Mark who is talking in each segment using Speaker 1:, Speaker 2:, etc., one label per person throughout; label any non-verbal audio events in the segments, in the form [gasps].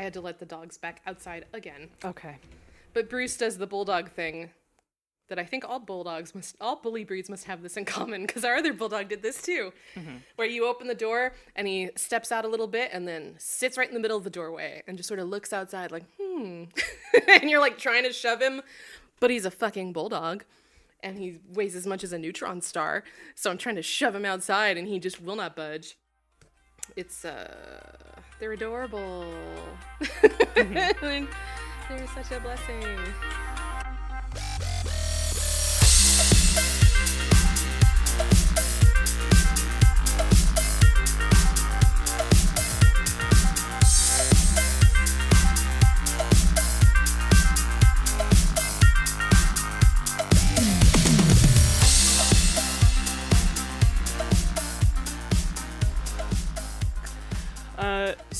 Speaker 1: I had to let the dogs back outside again.
Speaker 2: Okay.
Speaker 1: But Bruce does the bulldog thing that I think all bulldogs must, all bully breeds must have this in common because our other bulldog did this too, where you open the door and he steps out a little bit and then sits right in the middle of the doorway and just sort of looks outside like, hmm. [laughs] and you're like trying to shove him, but he's a fucking bulldog and he weighs as much as a neutron star. So I'm trying to shove him outside and he just will not budge. It's, uh, they're adorable. [laughs] they're such a blessing.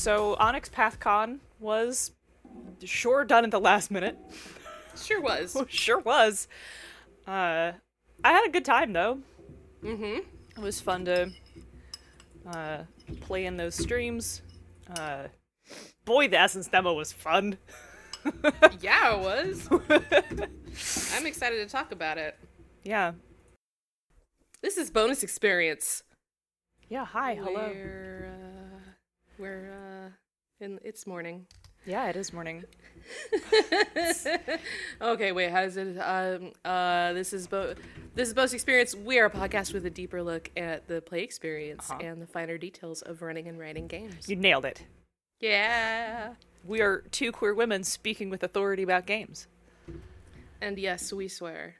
Speaker 2: So Onyx PathCon was sure done at the last minute.
Speaker 1: Sure was. [laughs]
Speaker 2: sure was. Uh, I had a good time though.
Speaker 1: Mm-hmm.
Speaker 2: It was fun to uh, play in those streams. Uh, boy, the Essence demo was fun. [laughs]
Speaker 1: Yeah, it was. I'm excited to talk about it.
Speaker 2: Yeah.
Speaker 1: This is bonus experience.
Speaker 2: Yeah. Hi. Hello.
Speaker 1: We're uh, in. It's morning.
Speaker 2: Yeah, it is morning. [laughs]
Speaker 1: Okay, wait. How is it? Um, uh, this is both. This is both experience. We are a podcast with a deeper look at the play experience
Speaker 2: Uh-huh.
Speaker 1: and the finer details of running and writing games.
Speaker 2: You nailed it.
Speaker 1: Yeah.
Speaker 2: We are two queer women speaking with authority about games.
Speaker 1: And yes, we swear.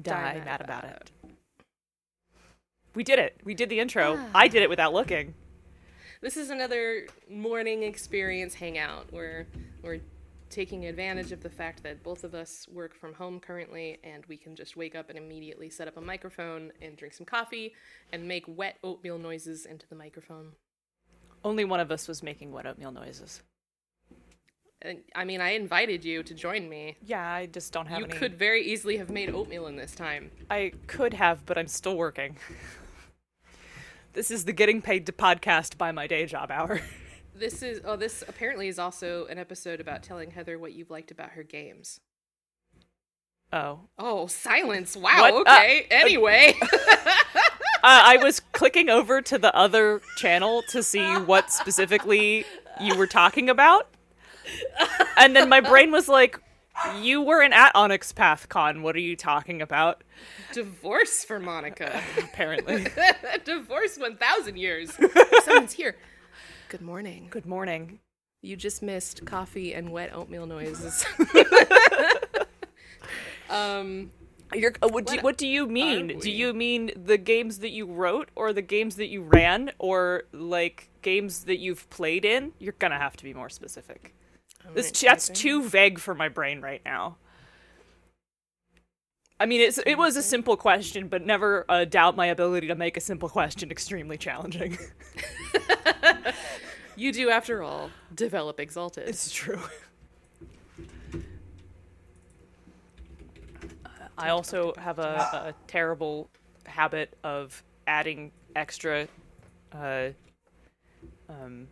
Speaker 2: Die, mad about it. We did it. We did the intro. I did it without looking.
Speaker 1: This is another morning experience hangout where we're taking advantage of the fact that both of us work from home currently and we can just wake up and immediately set up a microphone and drink some coffee and make wet oatmeal noises into the microphone.
Speaker 2: Only one of us was making wet oatmeal noises.
Speaker 1: And, I mean, I invited you to join me.
Speaker 2: Yeah, I just don't have
Speaker 1: You
Speaker 2: any.
Speaker 1: could very easily have made oatmeal in this time.
Speaker 2: I could have, but I'm still working. [laughs] this is the getting paid to podcast by my day job hour. [laughs]
Speaker 1: This is oh, this apparently is also an episode about telling Heather what you've liked about her games.
Speaker 2: oh.
Speaker 1: Oh, silence! Wow.
Speaker 2: What? Uh,
Speaker 1: Okay. anyway. [laughs]
Speaker 2: Uh, I was clicking over to the other channel to see what specifically you were talking about. And then my brain was like, You weren't at Onyx Path Con. What are you talking about?
Speaker 1: Divorce for Monica. [laughs]
Speaker 2: Apparently. [laughs]
Speaker 1: Divorce 1000 years. [laughs] Someone's here. Good morning.
Speaker 2: Good morning.
Speaker 1: You just missed coffee and wet oatmeal noises. um,
Speaker 2: You're, uh, what, do,
Speaker 1: What
Speaker 2: what do you mean? Do you mean the games that you wrote, or the games that you ran, or like games that you've played in? You're gonna have to be more specific. This, that's too vague for my brain right now. I mean, it's, it was a simple question, but never uh, doubt my ability to make a simple question extremely challenging. [laughs]
Speaker 1: you do, after all, develop Exalted.
Speaker 2: it's true. [laughs] I also have a, a terrible habit of adding extra, uh, um,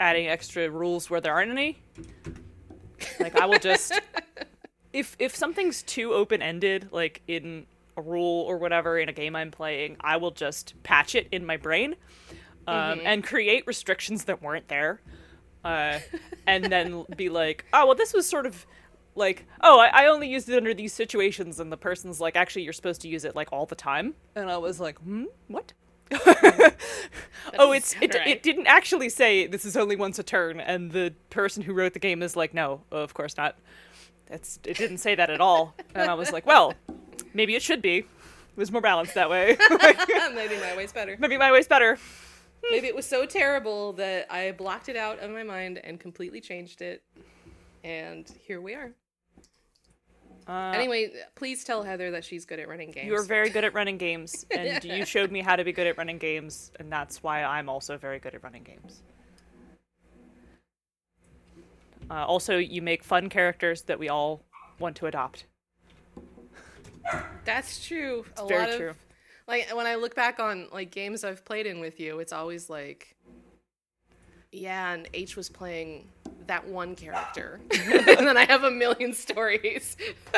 Speaker 2: adding extra rules where there aren't any. Like I will just, [laughs] if if something's too open ended, like in a rule or whatever in a game I'm playing, I will just patch it in my brain, um, and create restrictions that weren't there, uh, and then be like, oh well, this was sort of like, oh, I, I only used it under these situations, and the person's like, actually, you're supposed to use it like all the time, and I was like, hmm, what? [laughs] oh, it's it,
Speaker 1: right.
Speaker 2: it didn't actually say this is only once a turn, and the person who wrote the game is like, no, of course not. That's it didn't say that at all, and I was like, well, maybe it should be. It was more balanced that way. [laughs] [laughs]
Speaker 1: Maybe my way's better.
Speaker 2: maybe my way's better. Hmm.
Speaker 1: Maybe it was so terrible that I blocked it out of my mind and completely changed it. And here we are.
Speaker 2: Uh,
Speaker 1: Anyway, please tell Heather that she's good at running games.
Speaker 2: You are very good at running games, [laughs] and you showed me how to be good at running games, and that's why I'm also very good at running games. Uh, also, you make fun characters that we all want to adopt.
Speaker 1: That's true. a
Speaker 2: very
Speaker 1: lot of
Speaker 2: true.
Speaker 1: like when I look back on like games I've played in with you, it's always like Yeah, and H was playing that one character. [laughs] and then I have a million stories. [sighs]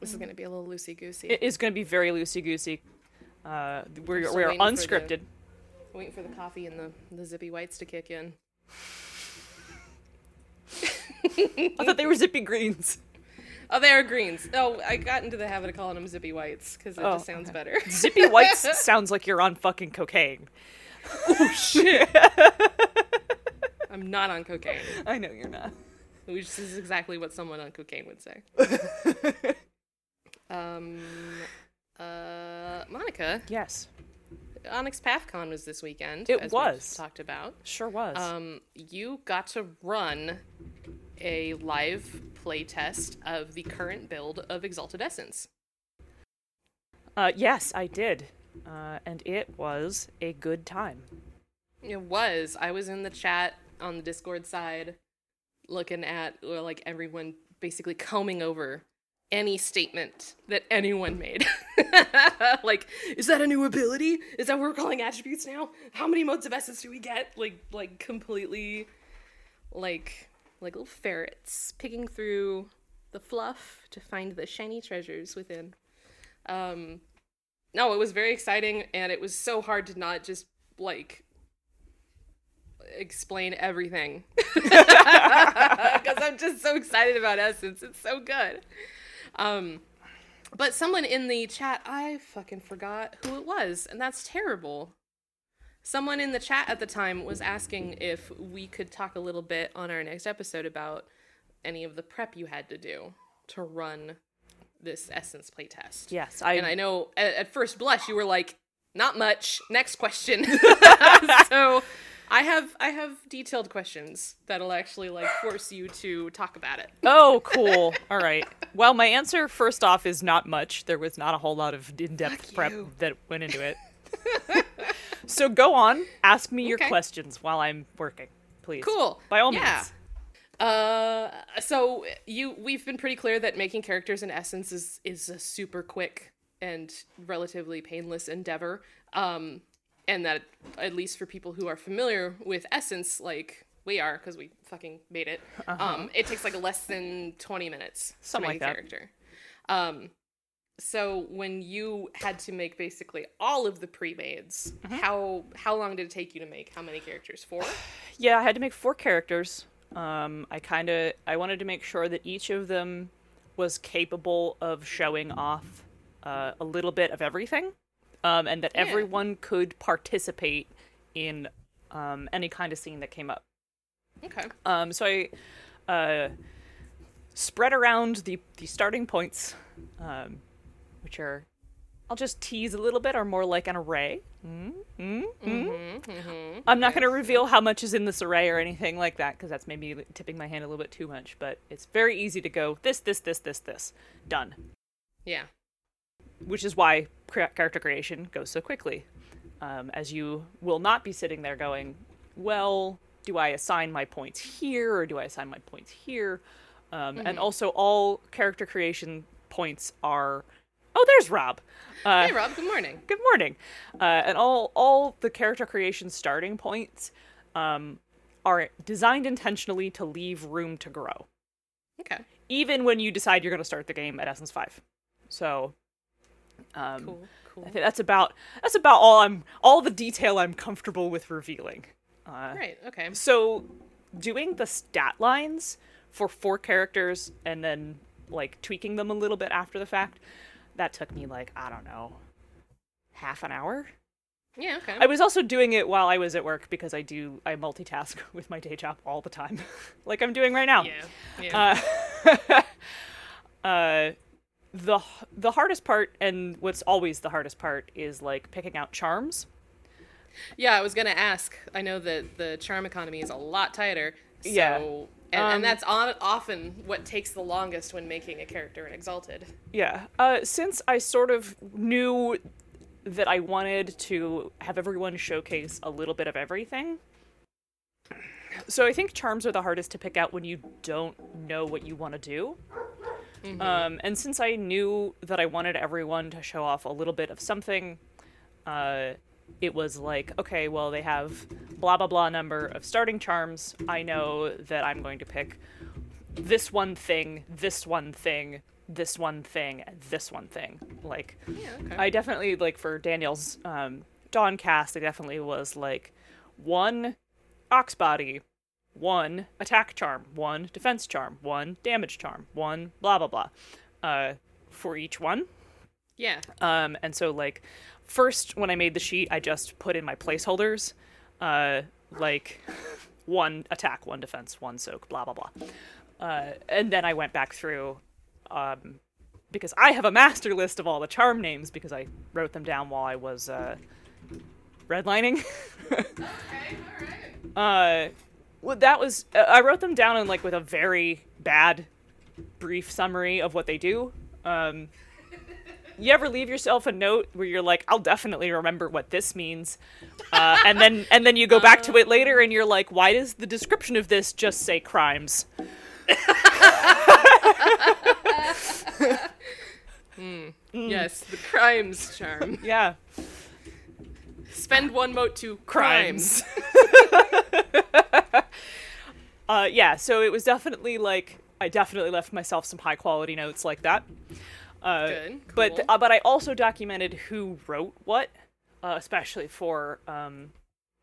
Speaker 1: this is going to be a little loosey goosey.
Speaker 2: It is going to be very loosey goosey. Uh, we're we're
Speaker 1: waiting for the-
Speaker 2: unscripted.
Speaker 1: Waiting for the coffee and the, the zippy whites to kick in. [laughs]
Speaker 2: I thought they were zippy greens.
Speaker 1: Oh, they are greens. Oh, I got into the habit of calling them zippy whites because it
Speaker 2: Oh,
Speaker 1: just sounds
Speaker 2: okay.
Speaker 1: better. [laughs]
Speaker 2: Zippy whites sounds like you're on fucking cocaine.
Speaker 1: oh shit! [laughs] I'm not on cocaine,
Speaker 2: I know you're not.
Speaker 1: which is exactly what someone on cocaine would say. [laughs] um, uh, Monica,
Speaker 2: Yes,
Speaker 1: Onyx PathCon was this weekend.
Speaker 2: It was.
Speaker 1: talked about.
Speaker 2: sure was.
Speaker 1: Um, you got to run a live play test of the current build of Exalted Essence.
Speaker 2: Uh, yes, I did, uh, and it was a good time.
Speaker 1: It was. I was in the chat on the Discord side looking at well, like everyone basically combing over any statement that anyone made. [laughs] like, is that a new ability? Is that what we're calling attributes now? How many modes of essence do we get? Like like completely like like little ferrets picking through the fluff to find the shiny treasures within. Um no, it was very exciting and it was so hard to not just like explain everything [laughs] because I'm just so excited about Essence. It's so good. Um, but someone in the chat, I fucking forgot who it was, and that's terrible. Someone in the chat at the time was asking if we could talk a little bit on our next episode about any of the prep you had to do to run this Essence playtest.
Speaker 2: Yes, I.
Speaker 1: And I know at, at first blush you were like, not much. Next question. [laughs] [laughs] so I have I have detailed questions that'll actually like force you to talk about it.
Speaker 2: Oh, cool. All right. Well, my answer first off is not much. There was not a whole lot of in-depth
Speaker 1: Fuck
Speaker 2: prep that went into it. [laughs] so go on, ask me your
Speaker 1: Okay.
Speaker 2: questions while I'm working, please.
Speaker 1: Cool.
Speaker 2: By all
Speaker 1: Yeah.
Speaker 2: means.
Speaker 1: Uh, so you we've been pretty clear that making characters in Essence is is a super quick and relatively painless endeavor. Um, and that at least for people who are familiar with Essence, like we are, because we fucking made it. Um, it takes like less than twenty minutes
Speaker 2: Uh-huh. Something
Speaker 1: to make
Speaker 2: like
Speaker 1: a
Speaker 2: that.
Speaker 1: character. Um, so when you had to make basically all of the pre-mades,
Speaker 2: Mm-hmm.
Speaker 1: how how long did it take you to make how many characters? Four. [sighs]
Speaker 2: Yeah, I had to make four characters. Um, I kind of I wanted to make sure that each of them was capable of showing off uh, a little bit of everything, um, and that
Speaker 1: Yeah.
Speaker 2: everyone could participate in um, any kind of scene that came up.
Speaker 1: Okay.
Speaker 2: Um, so I uh, spread around the the starting points, um, which are I'll just tease a little bit, are more like an array. Mm, mm, mm.
Speaker 1: Mm-hmm.
Speaker 2: I'm not going to reveal how much is in this array or anything like that because that's maybe tipping my hand a little bit too much. But it's very easy to go this, this, this, this, this, done.
Speaker 1: Yeah.
Speaker 2: Which is why character creation goes so quickly, um, as you will not be sitting there going, well, do I assign my points here or do I assign my points here? Um, And also, all character creation points are. Oh, there's Rob. Uh,
Speaker 1: Hey, Rob. Good morning.
Speaker 2: good morning uh, and all all the character creation starting points um, are designed intentionally to leave room to grow
Speaker 1: Okay.
Speaker 2: even when you decide you're going to start the game at essence 5 so um,
Speaker 1: Cool. Cool.
Speaker 2: I think that's about that's about all i'm all the detail i'm comfortable with revealing uh,
Speaker 1: Right. Okay.
Speaker 2: so doing the stat lines for four characters and then like tweaking them a little bit after the fact that took me like i don't know half an hour
Speaker 1: Yeah. Okay.
Speaker 2: I was also doing it while I was at work because I do I multitask [laughs] with my day job all the time, [laughs] like I'm doing right now.
Speaker 1: yeah. Yeah.
Speaker 2: Uh, [laughs] uh, the the hardest part and what's always the hardest part is like picking out charms.
Speaker 1: yeah. I was gonna ask. I know that the charm economy is a lot tighter. So,
Speaker 2: Yeah.
Speaker 1: And,
Speaker 2: Um,
Speaker 1: and that's on, often what takes the longest when making a character in Exalted.
Speaker 2: Yeah. Uh, since I sort of knew that I wanted to have everyone showcase a little bit of everything. So I think charms are the hardest to pick out when you don't know what you want to do. Um, and since I knew that I wanted everyone to show off a little bit of something, uh, it was like, okay, well, they have blah blah blah number of starting charms. I know that I'm going to pick this one thing, this one thing, this one thing, and this one thing. Like,
Speaker 1: Yeah, okay.
Speaker 2: I definitely like for Daniel's um, Dawn caste. It definitely was like one ox body, one attack charm, one defense charm, one damage charm, one blah blah blah, uh, for each one.
Speaker 1: yeah.
Speaker 2: Um, and so like first when I made the sheet, I just put in my placeholders, uh, like one attack, one defense, one soak, blah blah blah. Uh, and then I went back through, um, because I have a master list of all the charm names because I wrote them down while I was uh, redlining. [laughs]
Speaker 1: Okay, all right.
Speaker 2: uh, well, that was uh, I wrote them down in like with a very bad, brief summary of what they do. Um, you ever leave yourself a note where you're like, "I'll definitely remember what this means," uh, and then and then you go back to it later and you're like, "Why does the description of this just say crimes?" [laughs]
Speaker 1: Yes, the crimes charm.
Speaker 2: Yeah,
Speaker 1: Spend one mote to
Speaker 2: Crimes.
Speaker 1: crimes. [laughs]
Speaker 2: uh, yeah. So it was definitely like I definitely left myself some high quality notes like that. Uh,
Speaker 1: Good,
Speaker 2: But uh, but I also documented who wrote what, uh, especially for um,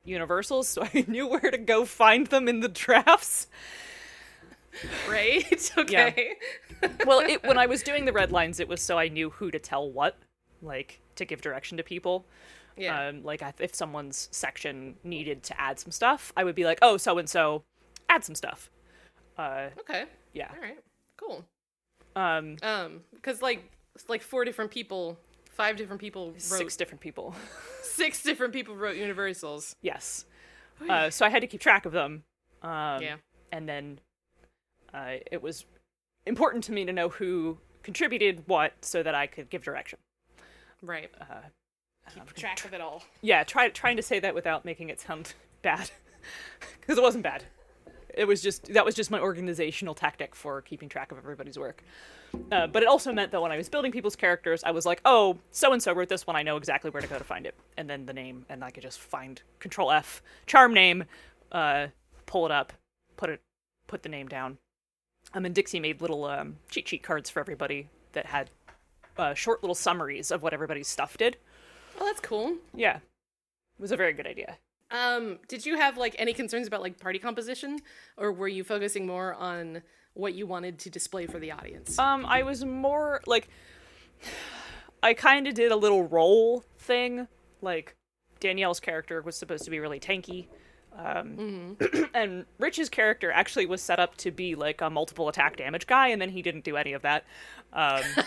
Speaker 2: Universals, [laughs] so I knew where to go find them in the drafts.
Speaker 1: Right? [laughs] Okay.
Speaker 2: Well, it, when I [laughs] was doing the red lines, it was so I knew who to tell what, like to give direction to people.
Speaker 1: Yeah.
Speaker 2: Um, like I- if someone's section needed to add some stuff, I would be like, "Oh, so and so, add some stuff." Uh,
Speaker 1: okay.
Speaker 2: yeah.
Speaker 1: All right. Cool.
Speaker 2: Um,
Speaker 1: Um, because like like four different people, five different people wrote
Speaker 2: six different people. [laughs]
Speaker 1: six different people wrote Universals.
Speaker 2: yes. Uh, so I had to keep track of them. Um,
Speaker 1: yeah.
Speaker 2: and then uh, it was important to me to know who contributed what so that I could give direction.
Speaker 1: Right.
Speaker 2: Uh,
Speaker 1: Keep track of it all.
Speaker 2: yeah, try trying to say that without making it sound [laughs] bad, because it wasn't bad. It was just that was just my organizational tactic for keeping track of everybody's work. Uh, but it also meant that when I was building people's characters, I was like, "Oh, so and so wrote this one. I know exactly where to go to find it." And then the name, and I could just find Control F, charm name, uh, pull it up, put it, put the name down. Um, and Dixie made little um, cheat sheet cards for everybody that had uh, short little summaries of what everybody's stuff did.
Speaker 1: Oh, that's cool.
Speaker 2: Yeah, it was a very good idea.
Speaker 1: Um, did you have like any concerns about like party composition, or were you focusing more on what you wanted to display for the audience?
Speaker 2: Um, I was more like, [sighs] I kind of did a little role thing. Like, Danielle's character was supposed to be really tanky. Um, [clears throat] and Rich's character actually was set up to be like a multiple attack damage guy, and then he didn't do any of that. Um, [laughs]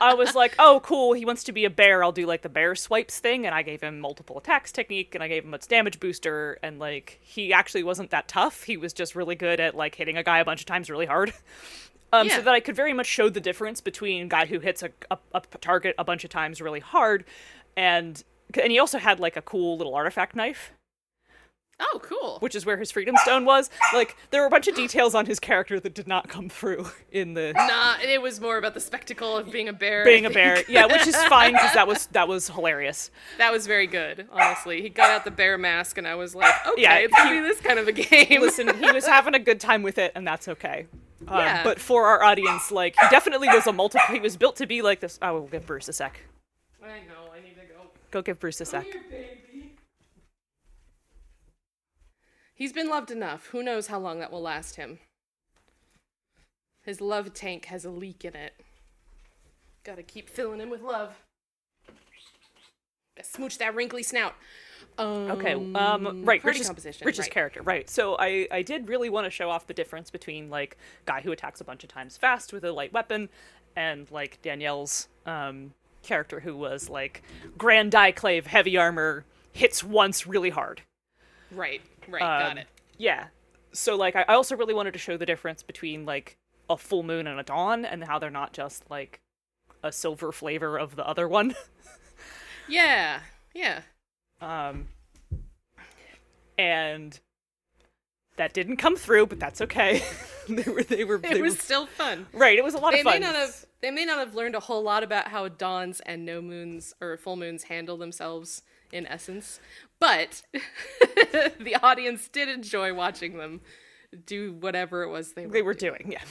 Speaker 2: I was like, oh, cool, he wants to be a bear. I'll do like the bear swipes thing, and I gave him multiple attacks technique, and I gave him its damage booster, and like he actually wasn't that tough. He was just really good at like hitting a guy a bunch of times really hard. [laughs] Um,
Speaker 1: Yeah.
Speaker 2: So that I could very much show the difference between a guy who hits a, a, a target a bunch of times really hard, and and he also had like a cool little artifact knife,
Speaker 1: oh, cool.
Speaker 2: which is where his freedom stone was. Like there were a bunch of details on his character that did not come through in the
Speaker 1: Nah, it was more about the spectacle of being a bear.
Speaker 2: Being a bear. Yeah, which is [laughs] fine because that was that was hilarious.
Speaker 1: That was very good, honestly. He got out the bear mask, and I was like, okay,
Speaker 2: Yeah,
Speaker 1: it's gonna be this kind of a game.
Speaker 2: Listen, he was [laughs] having a good time with it, and that's okay. Um,
Speaker 1: Yeah.
Speaker 2: But for our audience, like he definitely was a multiple. He was built to be like this. I will give Bruce a sec.
Speaker 1: I know. I need to go.
Speaker 2: Go give Bruce a sec.
Speaker 1: Here, He's been loved enough. Who knows how long that will last him? His love tank has a leak in it. Gotta keep filling him with love. Gotta smooch that wrinkly snout. Um,
Speaker 2: Okay. Um. Right.
Speaker 1: party
Speaker 2: Rich's,
Speaker 1: composition.
Speaker 2: Rich's
Speaker 1: right.
Speaker 2: character. Right. So I I did really want to show off the difference between like guy who attacks a bunch of times fast with a light weapon, and like Danielle's um character who was like grand daiklave heavy armor hits once really hard.
Speaker 1: Right. Right. got
Speaker 2: Um,
Speaker 1: it.
Speaker 2: Yeah. So like I also really wanted to show the difference between like a full moon and a dawn and how they're not just like a silver flavor of the other one. [laughs]
Speaker 1: Yeah. Yeah.
Speaker 2: Um and that didn't come through, but that's okay. [laughs] they were they were
Speaker 1: It was
Speaker 2: were,
Speaker 1: still fun.
Speaker 2: right. It was a lot
Speaker 1: They
Speaker 2: of fun.
Speaker 1: may not have they may not have learned a whole lot about how dawns and no moons or full moons handle themselves in essence, but [laughs] the audience did enjoy watching them do whatever it was they were,
Speaker 2: they were doing, yeah.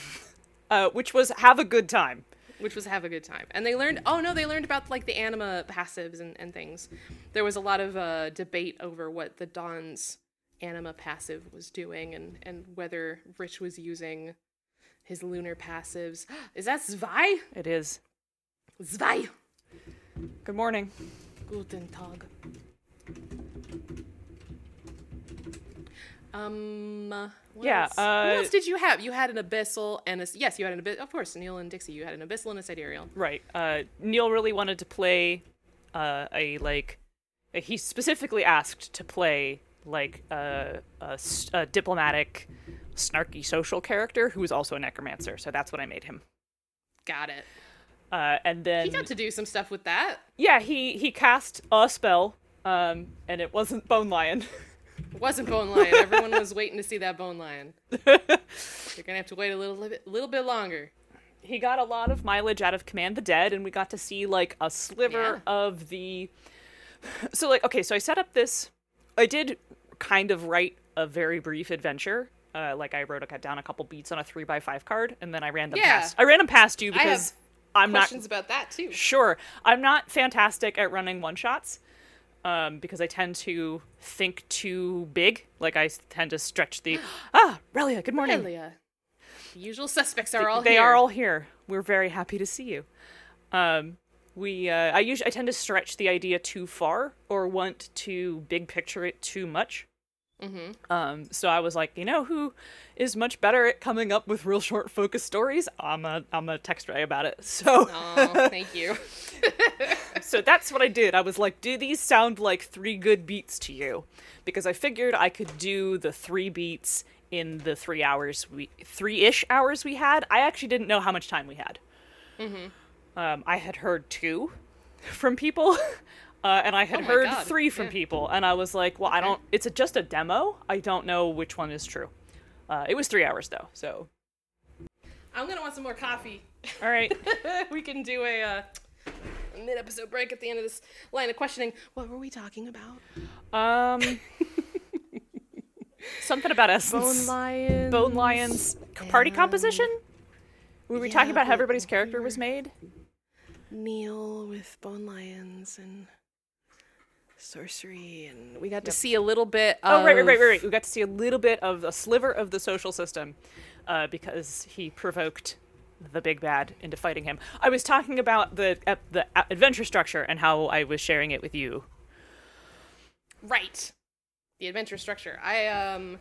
Speaker 2: Uh, which was have a good time.
Speaker 1: which was have a good time. And they learned oh no, they learned about like the anima passives and, and things. There was a lot of uh, debate over what the Dawn's anima passive was doing and, and whether Rich was using his lunar passives. [gasps] Is that Zwei?
Speaker 2: It is.
Speaker 1: Zwei.
Speaker 2: Good morning.
Speaker 1: Guten Tag. Um. uh, What
Speaker 2: Yeah,
Speaker 1: Else?
Speaker 2: uh,
Speaker 1: what else did you have? You had an abyssal and a yes, you had an abyss. Of course, Neil and Dixie. You had an abyssal and a sidereal.
Speaker 2: Right. Uh, Neil really wanted to play uh, a like. He specifically asked to play like a diplomatic, snarky social character who was also a necromancer. So that's what I made him.
Speaker 1: Got it.
Speaker 2: Uh, and then
Speaker 1: He got to do some stuff with that.
Speaker 2: yeah, he he cast a spell, um, and it wasn't Bone Lion. [laughs]
Speaker 1: It wasn't Bone Lion. Everyone was waiting to see that Bone Lion. [laughs] You're gonna have to wait a little bit, little bit longer.
Speaker 2: he got a lot of mileage out of Command the Dead, and we got to see like a sliver
Speaker 1: Yeah.
Speaker 2: of the. [sighs] So like okay, so I set up this. I did kind of write a very brief adventure. Uh, like I wrote a, down a couple beats on a three by five card, and then I ran them
Speaker 1: Yeah.
Speaker 2: past. I ran them past you
Speaker 1: I have
Speaker 2: because I'm not
Speaker 1: Questions about that too.
Speaker 2: sure. I'm not fantastic at running one shots. Um, because I tend to think too big. Like I tend to stretch the [gasps] ah, Relia, good morning.
Speaker 1: Elia. The usual suspects are all
Speaker 2: they
Speaker 1: here.
Speaker 2: are all here. We're very happy to see you. Um, we, uh, I usually, I tend to stretch the idea too far or want to big picture it too much. Mm-hmm. Um, so I was like, you know, who is much better at coming up with real short, focused stories? I'm a, I'm a text Ray about it. [laughs] So,
Speaker 1: Oh, thank you. [laughs]
Speaker 2: so that's what I did. I was like, do these sound like three good beats to you? Because I figured I could do the three beats in the three hours we, three ish hours we had. I actually didn't know how much time we had. Um, I had heard two [laughs] from people, uh, and I had
Speaker 1: Oh
Speaker 2: heard
Speaker 1: God,
Speaker 2: three from
Speaker 1: yeah.
Speaker 2: people, and I was like, well, I don't. It's a, just a demo. I don't know which one is true. Uh, it was three hours though, so
Speaker 1: I'm gonna want some more coffee.
Speaker 2: all right. [laughs]
Speaker 1: we can do a, uh, mid-episode break at the end of this line of questioning. What were we talking about?
Speaker 2: Um, [laughs] something about essence.
Speaker 1: Bone lions.
Speaker 2: Bone Lions party composition? Were we talking about how everybody's character was made?
Speaker 1: Neil with bone lions and sorcery, and we got to see a little bit. Of...
Speaker 2: Oh, right, right, right, right, right. We got to see a little bit of a sliver of the social system uh, because he provoked the big bad into fighting him. I was talking about the uh, the adventure structure and how I was sharing it with you.
Speaker 1: Right. The adventure structure. I um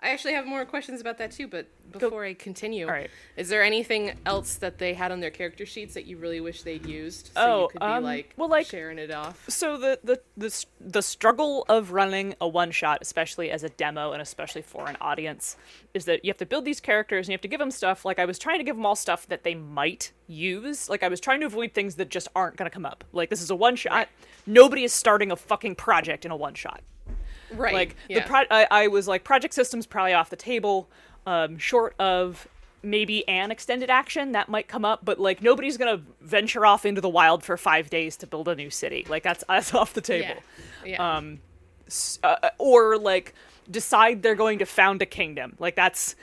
Speaker 1: I actually have more questions about that too, but before I continue,
Speaker 2: right.
Speaker 1: is there anything else that they had on their character sheets that you really wish they'd used? So
Speaker 2: Oh,
Speaker 1: you could be
Speaker 2: um,
Speaker 1: like,
Speaker 2: well, like-
Speaker 1: sharing it off.
Speaker 2: So the, the the the struggle of running a one shot, especially as a demo and especially for an audience, is that you have to build these characters and you have to give them stuff. Like I was trying to give them all stuff that they might use. Like I was trying to avoid things that just aren't going to come up. Like this is a one shot. Nobody is starting a fucking project in a one shot.
Speaker 1: Right.
Speaker 2: Like
Speaker 1: yeah.
Speaker 2: the pro- I, I was like project systems probably off the table, um, short of maybe an extended action that might come up, but like nobody's gonna venture off into the wild for five days to build a new city. Like that's that's off the table.
Speaker 1: yeah. Yeah.
Speaker 2: Um, uh, or like decide they're going to found a kingdom. Like that's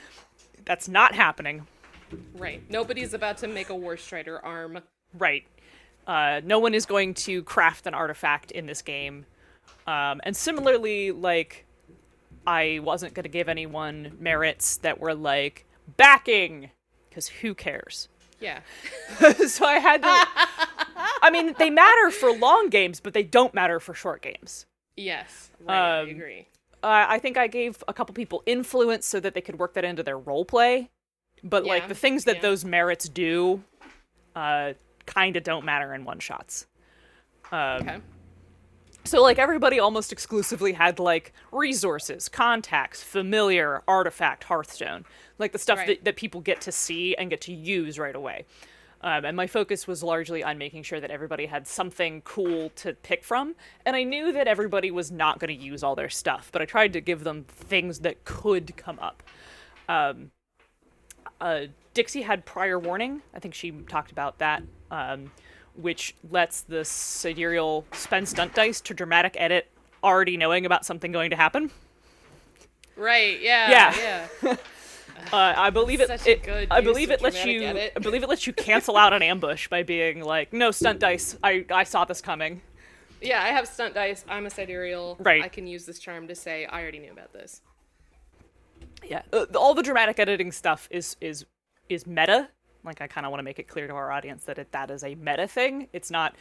Speaker 2: that's not happening.
Speaker 1: right. Nobody's about to make a war strider arm.
Speaker 2: Right. Uh, no one is going to craft an artifact in this game. Um, and similarly, like, I wasn't going to give anyone merits that were like backing, because who cares?
Speaker 1: Yeah. [laughs]
Speaker 2: so I had to. I mean, they matter for long games, but they don't matter for short games.
Speaker 1: Yes. Right. I
Speaker 2: Um,
Speaker 1: agree.
Speaker 2: Uh, I think I gave a couple people influence so that they could work that into their role play. But like the things that
Speaker 1: yeah.
Speaker 2: those merits do, uh, kind of don't matter in one shots. Um,
Speaker 1: Okay.
Speaker 2: So like everybody almost exclusively had like resources, contacts, familiar, artifact, Hearthstone, like the stuff
Speaker 1: Right.
Speaker 2: that, that people get to see and get to use right away. Um, and my focus was largely on making sure that everybody had something cool to pick from. And I knew that everybody was not going to use all their stuff, but I tried to give them things that could come up. Um, uh, Dixie had prior warning. I think she talked about that, um, which lets the sidereal spend stunt dice to dramatic edit, already knowing about something going to happen.
Speaker 1: Right. Yeah.
Speaker 2: Yeah.
Speaker 1: Yeah. [laughs]
Speaker 2: Uh, I believe it.
Speaker 1: Such a
Speaker 2: it I believe it lets you.
Speaker 1: edit.
Speaker 2: I believe it lets you cancel out an ambush by being like, "No stunt dice. I I saw this coming."
Speaker 1: yeah. I have stunt dice. I'm a sidereal.
Speaker 2: Right.
Speaker 1: I can use this charm to say I already knew about this.
Speaker 2: Yeah, uh, all the dramatic editing stuff is is is meta. Like I kind of want to make it clear to our audience that it, that is a meta thing. It's not.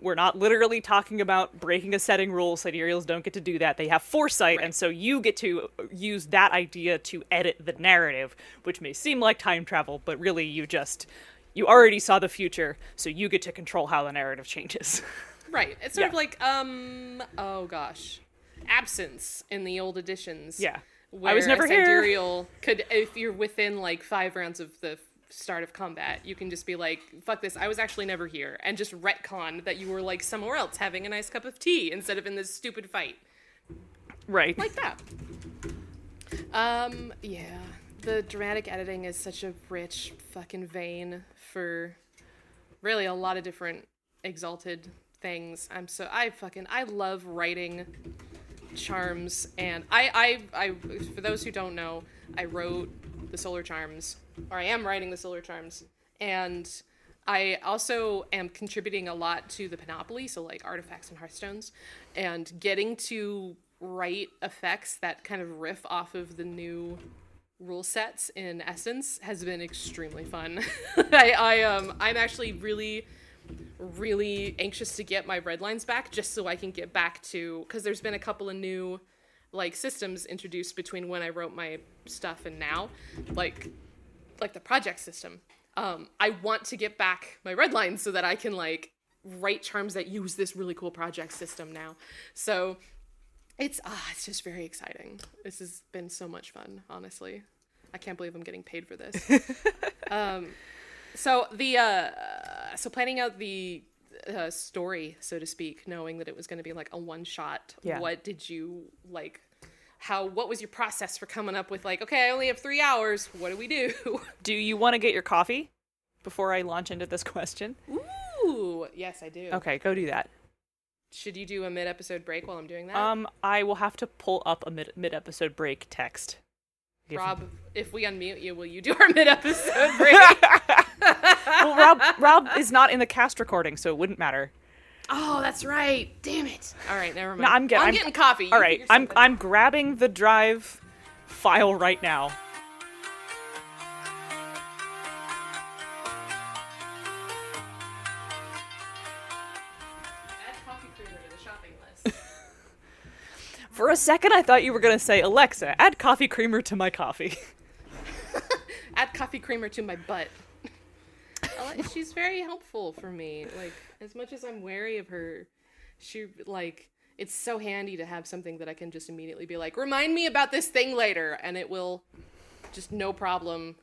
Speaker 2: We're not literally talking about breaking a setting rule. Sidereals don't get to do that. They have foresight,
Speaker 1: Right.
Speaker 2: and so you get to use that idea to edit the narrative, which may seem like time travel, but really you just you already saw the future, so you get to control how the narrative changes. [laughs]
Speaker 1: Right. It's sort
Speaker 2: Yeah.
Speaker 1: of like um. Oh gosh, absence in the old editions.
Speaker 2: yeah, I was never
Speaker 1: a
Speaker 2: here.
Speaker 1: sidereal could, if you're within like five rounds of the start of combat, you can just be like, "Fuck this! I was actually never here," and just retcon that you were like somewhere else having a nice cup of tea instead of in this stupid fight.
Speaker 2: Right.
Speaker 1: like that. Um, yeah. The dramatic editing is such a rich fucking vein for really a lot of different exalted things. I'm so I fucking I love writing charms and I I I for those who don't know, I wrote the solar charms or I am writing the solar charms and I also am contributing a lot to the Panoply, so like artifacts and hearthstones, and getting to write effects that kind of riff off of the new rule sets in Essence has been extremely fun. [laughs] I, I um I'm actually really really anxious to get my red lines back just so I can get back to because there's been a couple of new like systems introduced between when I wrote my stuff and now, like like the project system. Um, I want to get back my red lines so that I can like write charms that use this really cool project system now. So it's ah, it's just very exciting. This has been so much fun, honestly. I can't believe I'm getting paid for this. [laughs] um, so the uh, so planning out the uh, story, so to speak, knowing that it was going to be like a one shot.
Speaker 2: Yeah.
Speaker 1: What did you like? How? What was your process for coming up with like? Okay, I only have three hours. What do we do? [laughs]
Speaker 2: Do you want to get your coffee before I launch into this question?
Speaker 1: Ooh, yes, I do.
Speaker 2: Okay, go do that.
Speaker 1: Should you do a mid episode break while I'm doing that?
Speaker 2: Um, I will have to pull up a mid mid episode break text. If-
Speaker 1: Rob, [laughs] if we unmute you, will you do our [laughs] mid episode break? [laughs]
Speaker 2: well, Rob Rob is not in the cast recording, so it wouldn't matter.
Speaker 1: oh, that's right. Damn it. All right, never mind.
Speaker 2: No, I'm, get-
Speaker 1: I'm,
Speaker 2: I'm
Speaker 1: getting coffee. You
Speaker 2: All right, I'm I'm grabbing the drive file right now. For a second, I thought you were gonna say, Alexa, add coffee creamer to my coffee. [laughs]
Speaker 1: Add coffee creamer to my butt. She's very helpful for me. Like as much as I'm wary of her, she like it's so handy to have something that I can just immediately be like, remind me about this thing later, and it will just no problem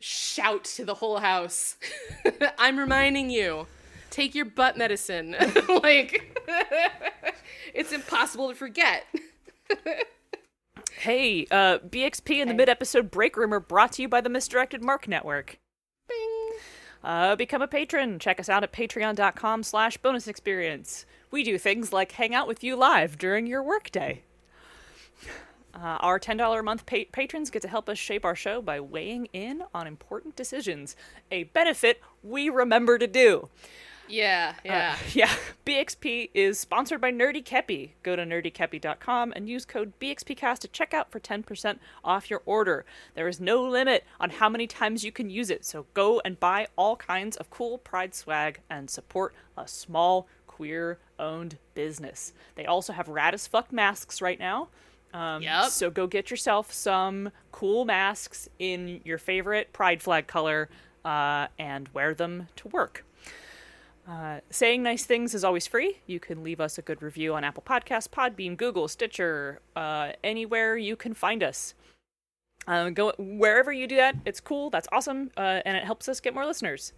Speaker 1: shout to the whole house. [laughs] I'm reminding you. Take your butt medicine. [laughs] like [laughs] it's impossible to forget. [laughs]
Speaker 2: Hey, uh, BXP and the mid episode break room are brought to you by the Misdirected Mark Network.
Speaker 1: Bing.
Speaker 2: Uh, become a patron. Check us out at patreon.com slash bonus experience. We do things like hang out with you live during your workday. Uh, our $10 a month pa- patrons get to help us shape our show by weighing in on important decisions, a benefit we remember to do.
Speaker 1: Yeah, yeah. [laughs]
Speaker 2: Yeah, BXP is sponsored by Nerdy Kepi. Go to nerdykepi.com and use code BXPcast at checkout for 10% off your order. There is no limit on how many times you can use it, so go and buy all kinds of cool Pride swag and support a small queer owned business. They also have rad as fuck masks right now. Um,
Speaker 1: Yep.
Speaker 2: So go get yourself some cool masks in your favorite Pride flag color uh, and wear them to work. Uh, saying nice things is always free. You can leave us a good review on Apple Podcasts, Podbean, Google, Stitcher, uh, anywhere you can find us. Um, go wherever you do that. It's cool. That's awesome, uh, and it helps us get more listeners.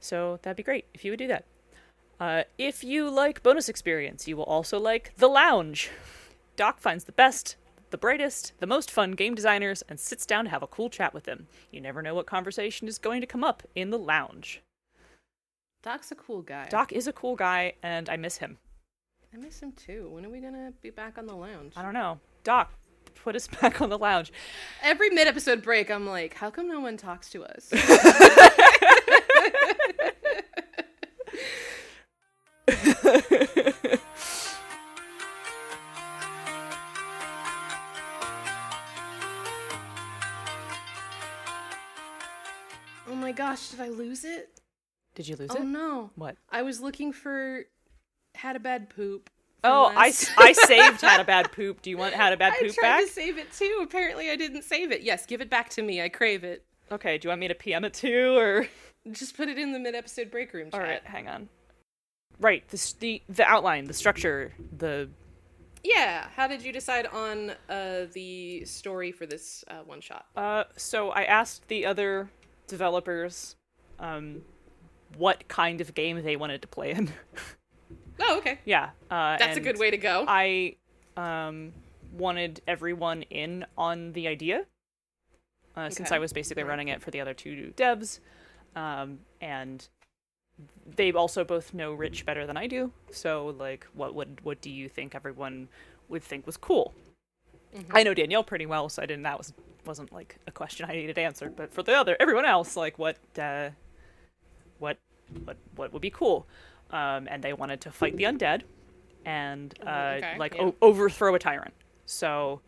Speaker 2: So that'd be great if you would do that. Uh, if you like bonus experience, you will also like the lounge. Doc finds the best the brightest, the most fun game designers and sits down to have a cool chat with them. You never know what conversation is going to come up in the lounge.
Speaker 1: Doc's a cool guy.
Speaker 2: Doc is a cool guy, and I miss him.
Speaker 1: I miss him too. When are we gonna be back on the lounge?
Speaker 2: I don't know. Doc, put us [laughs] back on the lounge.
Speaker 1: Every mid episode break, I'm like, how come no one talks to us? [laughs] oh my gosh, did I lose it?
Speaker 2: Did you lose
Speaker 1: Oh
Speaker 2: it?
Speaker 1: Oh no.
Speaker 2: What?
Speaker 1: I was looking for had a bad poop.
Speaker 2: Oh, I,
Speaker 1: last-
Speaker 2: I [laughs] saved had a bad poop. Do you want had a bad
Speaker 1: I
Speaker 2: poop back?
Speaker 1: I tried to save it too. Apparently, I didn't save it. Yes, give it back to me. I crave it.
Speaker 2: Okay, do you want me to PM it too, or?
Speaker 1: Just put it in the mid-episode break room chat.
Speaker 2: All right, hang on. Right, the the the outline, the structure, the
Speaker 1: Yeah. How did you decide on uh, the story for this uh, one shot?
Speaker 2: Uh, so I asked the other developers um, what kind of game they wanted to play in. [laughs]
Speaker 1: Oh, okay.
Speaker 2: yeah, uh,
Speaker 1: That's a good way to go.
Speaker 2: I um, wanted everyone in on the idea, uh, since I was basically running it for the other two devs, um, and they also both know Rich better than I do. So, like, what would what do you think everyone would think was cool? I know Danielle pretty well, so I didn't. That was wasn't like a question I needed answered. But for the other everyone else, like, what uh, what what would be cool? Um, and they wanted to fight the undead and uh,
Speaker 1: okay,
Speaker 2: like
Speaker 1: yeah.
Speaker 2: o- overthrow a tyrant. So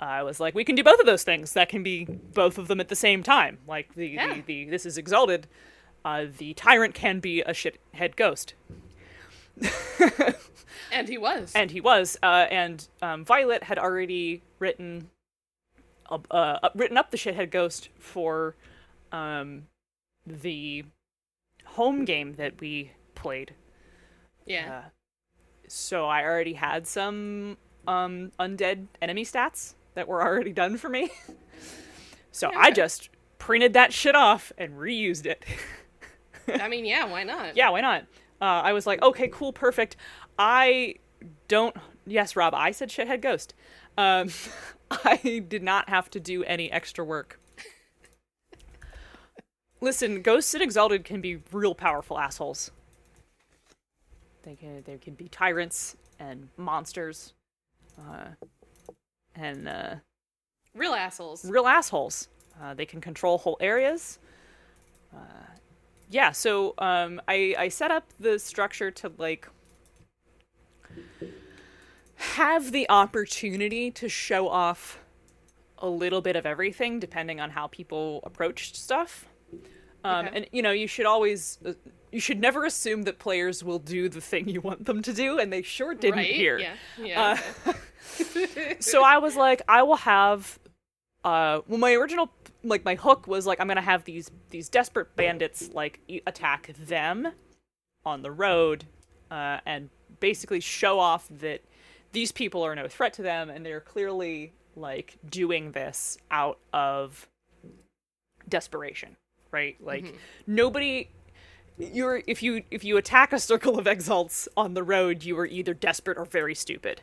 Speaker 2: I was like, we can do both of those things. That can be both of them at the same time. Like the
Speaker 1: Yeah.
Speaker 2: the, the this is exalted. Uh, the tyrant can be a shithead ghost, [laughs]
Speaker 1: and he was.
Speaker 2: and he was. Uh, and um, Violet had already written uh, uh, written up the shithead ghost for um, the home game that we played.
Speaker 1: yeah.
Speaker 2: Uh, so I already had some um, undead enemy stats that were already done for me. [laughs] so I just printed that shit off and reused it.
Speaker 1: I mean, yeah. Why not? [laughs]
Speaker 2: yeah, why not? Uh, I was like, okay, cool, perfect. I don't. Yes, Rob, I said shithead ghost. Um, [laughs] I did not have to do any extra work. Listen, ghosts and exalted can be real powerful assholes. They can they can be tyrants and monsters, uh, and uh,
Speaker 1: Real assholes.
Speaker 2: real assholes. Uh, they can control whole areas. Uh, yeah, so um, I I set up the structure to like have the opportunity to show off a little bit of everything depending on how people approached stuff. Um,
Speaker 1: Okay.
Speaker 2: And you know, you should always uh, you should never assume that players will do the thing you want them to do, and they sure didn't
Speaker 1: right?
Speaker 2: here.
Speaker 1: Yeah. Yeah.
Speaker 2: Uh, [laughs] [laughs] so I was like, I will have. Uh, well, my original like my hook was like I'm gonna have these these desperate bandits like e- attack them on the road, uh, and basically show off that these people are no threat to them, and they're clearly like doing this out of desperation, right? Like nobody. You're if you if you attack a circle of exalts on the road, you are either desperate or very stupid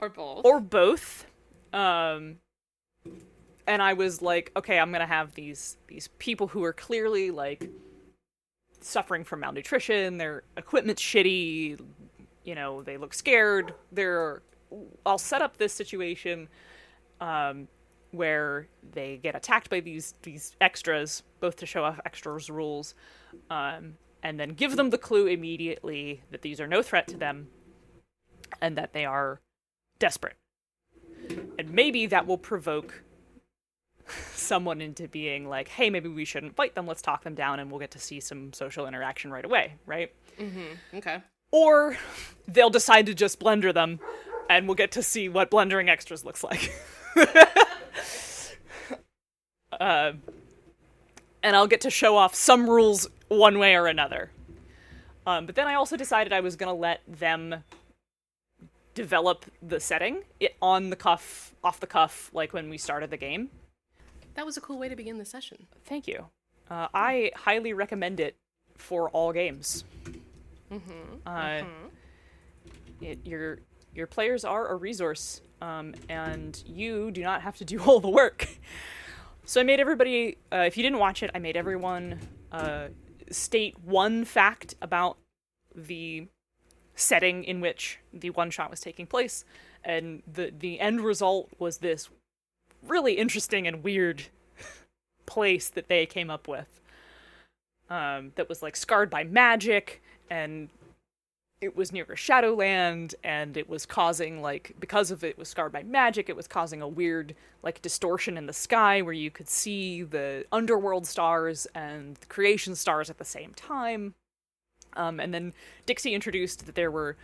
Speaker 1: or both.
Speaker 2: or both. Um, and I was like, okay, I'm gonna have these these people who are clearly like suffering from malnutrition. Their equipment's shitty. You know, they look scared. They're. I'll set up this situation um, where they get attacked by these these extras, both to show off extras rules, um, and then give them the clue immediately that these are no threat to them, and that they are desperate. And maybe that will provoke [laughs] someone into being like, hey, maybe we shouldn't fight them, let's talk them down, and we'll get to see some social interaction right away, right?
Speaker 1: okay.
Speaker 2: Or they'll decide to just blender them, and we'll get to see what blendering extras looks like. [laughs] uh, and I'll get to show off some rules one way or another. Um, but then I also decided I was going to let them develop the setting it, on the cuff, off the cuff, like when we started the game.
Speaker 1: That was a cool way to begin the session.
Speaker 2: Thank you. Uh, I highly recommend it for all games. Uh, it, you're your players are a resource, um, and you do not have to do [laughs] all the work. So I made everybody. Uh, if you didn't watch it, I made everyone uh, state one fact about the setting in which the one shot was taking place, and the the end result was this really interesting and weird [laughs] place that they came up with. Um, that was like scarred by magic and it was near a shadowland and it was causing like because of it was scarred by magic it was causing a weird like distortion in the sky where you could see the underworld stars and the creation stars at the same time um, and then dixie introduced that there were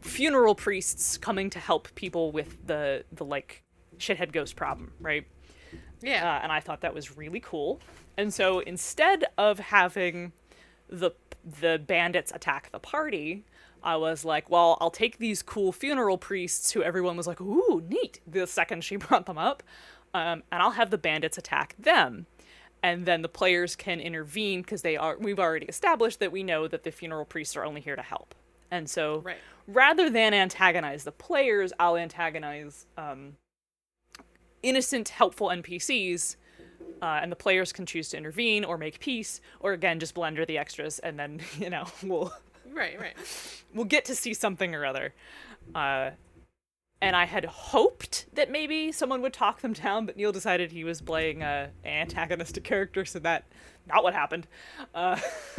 Speaker 2: funeral priests coming to help people with the the like shithead ghost problem right
Speaker 1: Yeah.
Speaker 2: uh, and I thought that was really cool. And so instead of having the the bandits attack the party, I was like, well, I'll take these cool funeral priests who everyone was like, ooh, neat, the second she [laughs] brought them up, um, and I'll have the bandits attack them. And then the players can intervene because they are we've already established that we know that the funeral priests are only here to help. And so
Speaker 1: Right.
Speaker 2: rather than antagonize the players, I'll antagonize um, innocent, helpful NPCs, uh, and the players can choose to intervene or make peace, or again just blender the extras, and then [laughs] you know we'll
Speaker 1: Right, right. [laughs]
Speaker 2: we'll get to see something or other. Uh, and I had hoped that maybe someone would talk them down, but Neil decided he was playing a antagonistic character, so that not what happened. Uh, [laughs]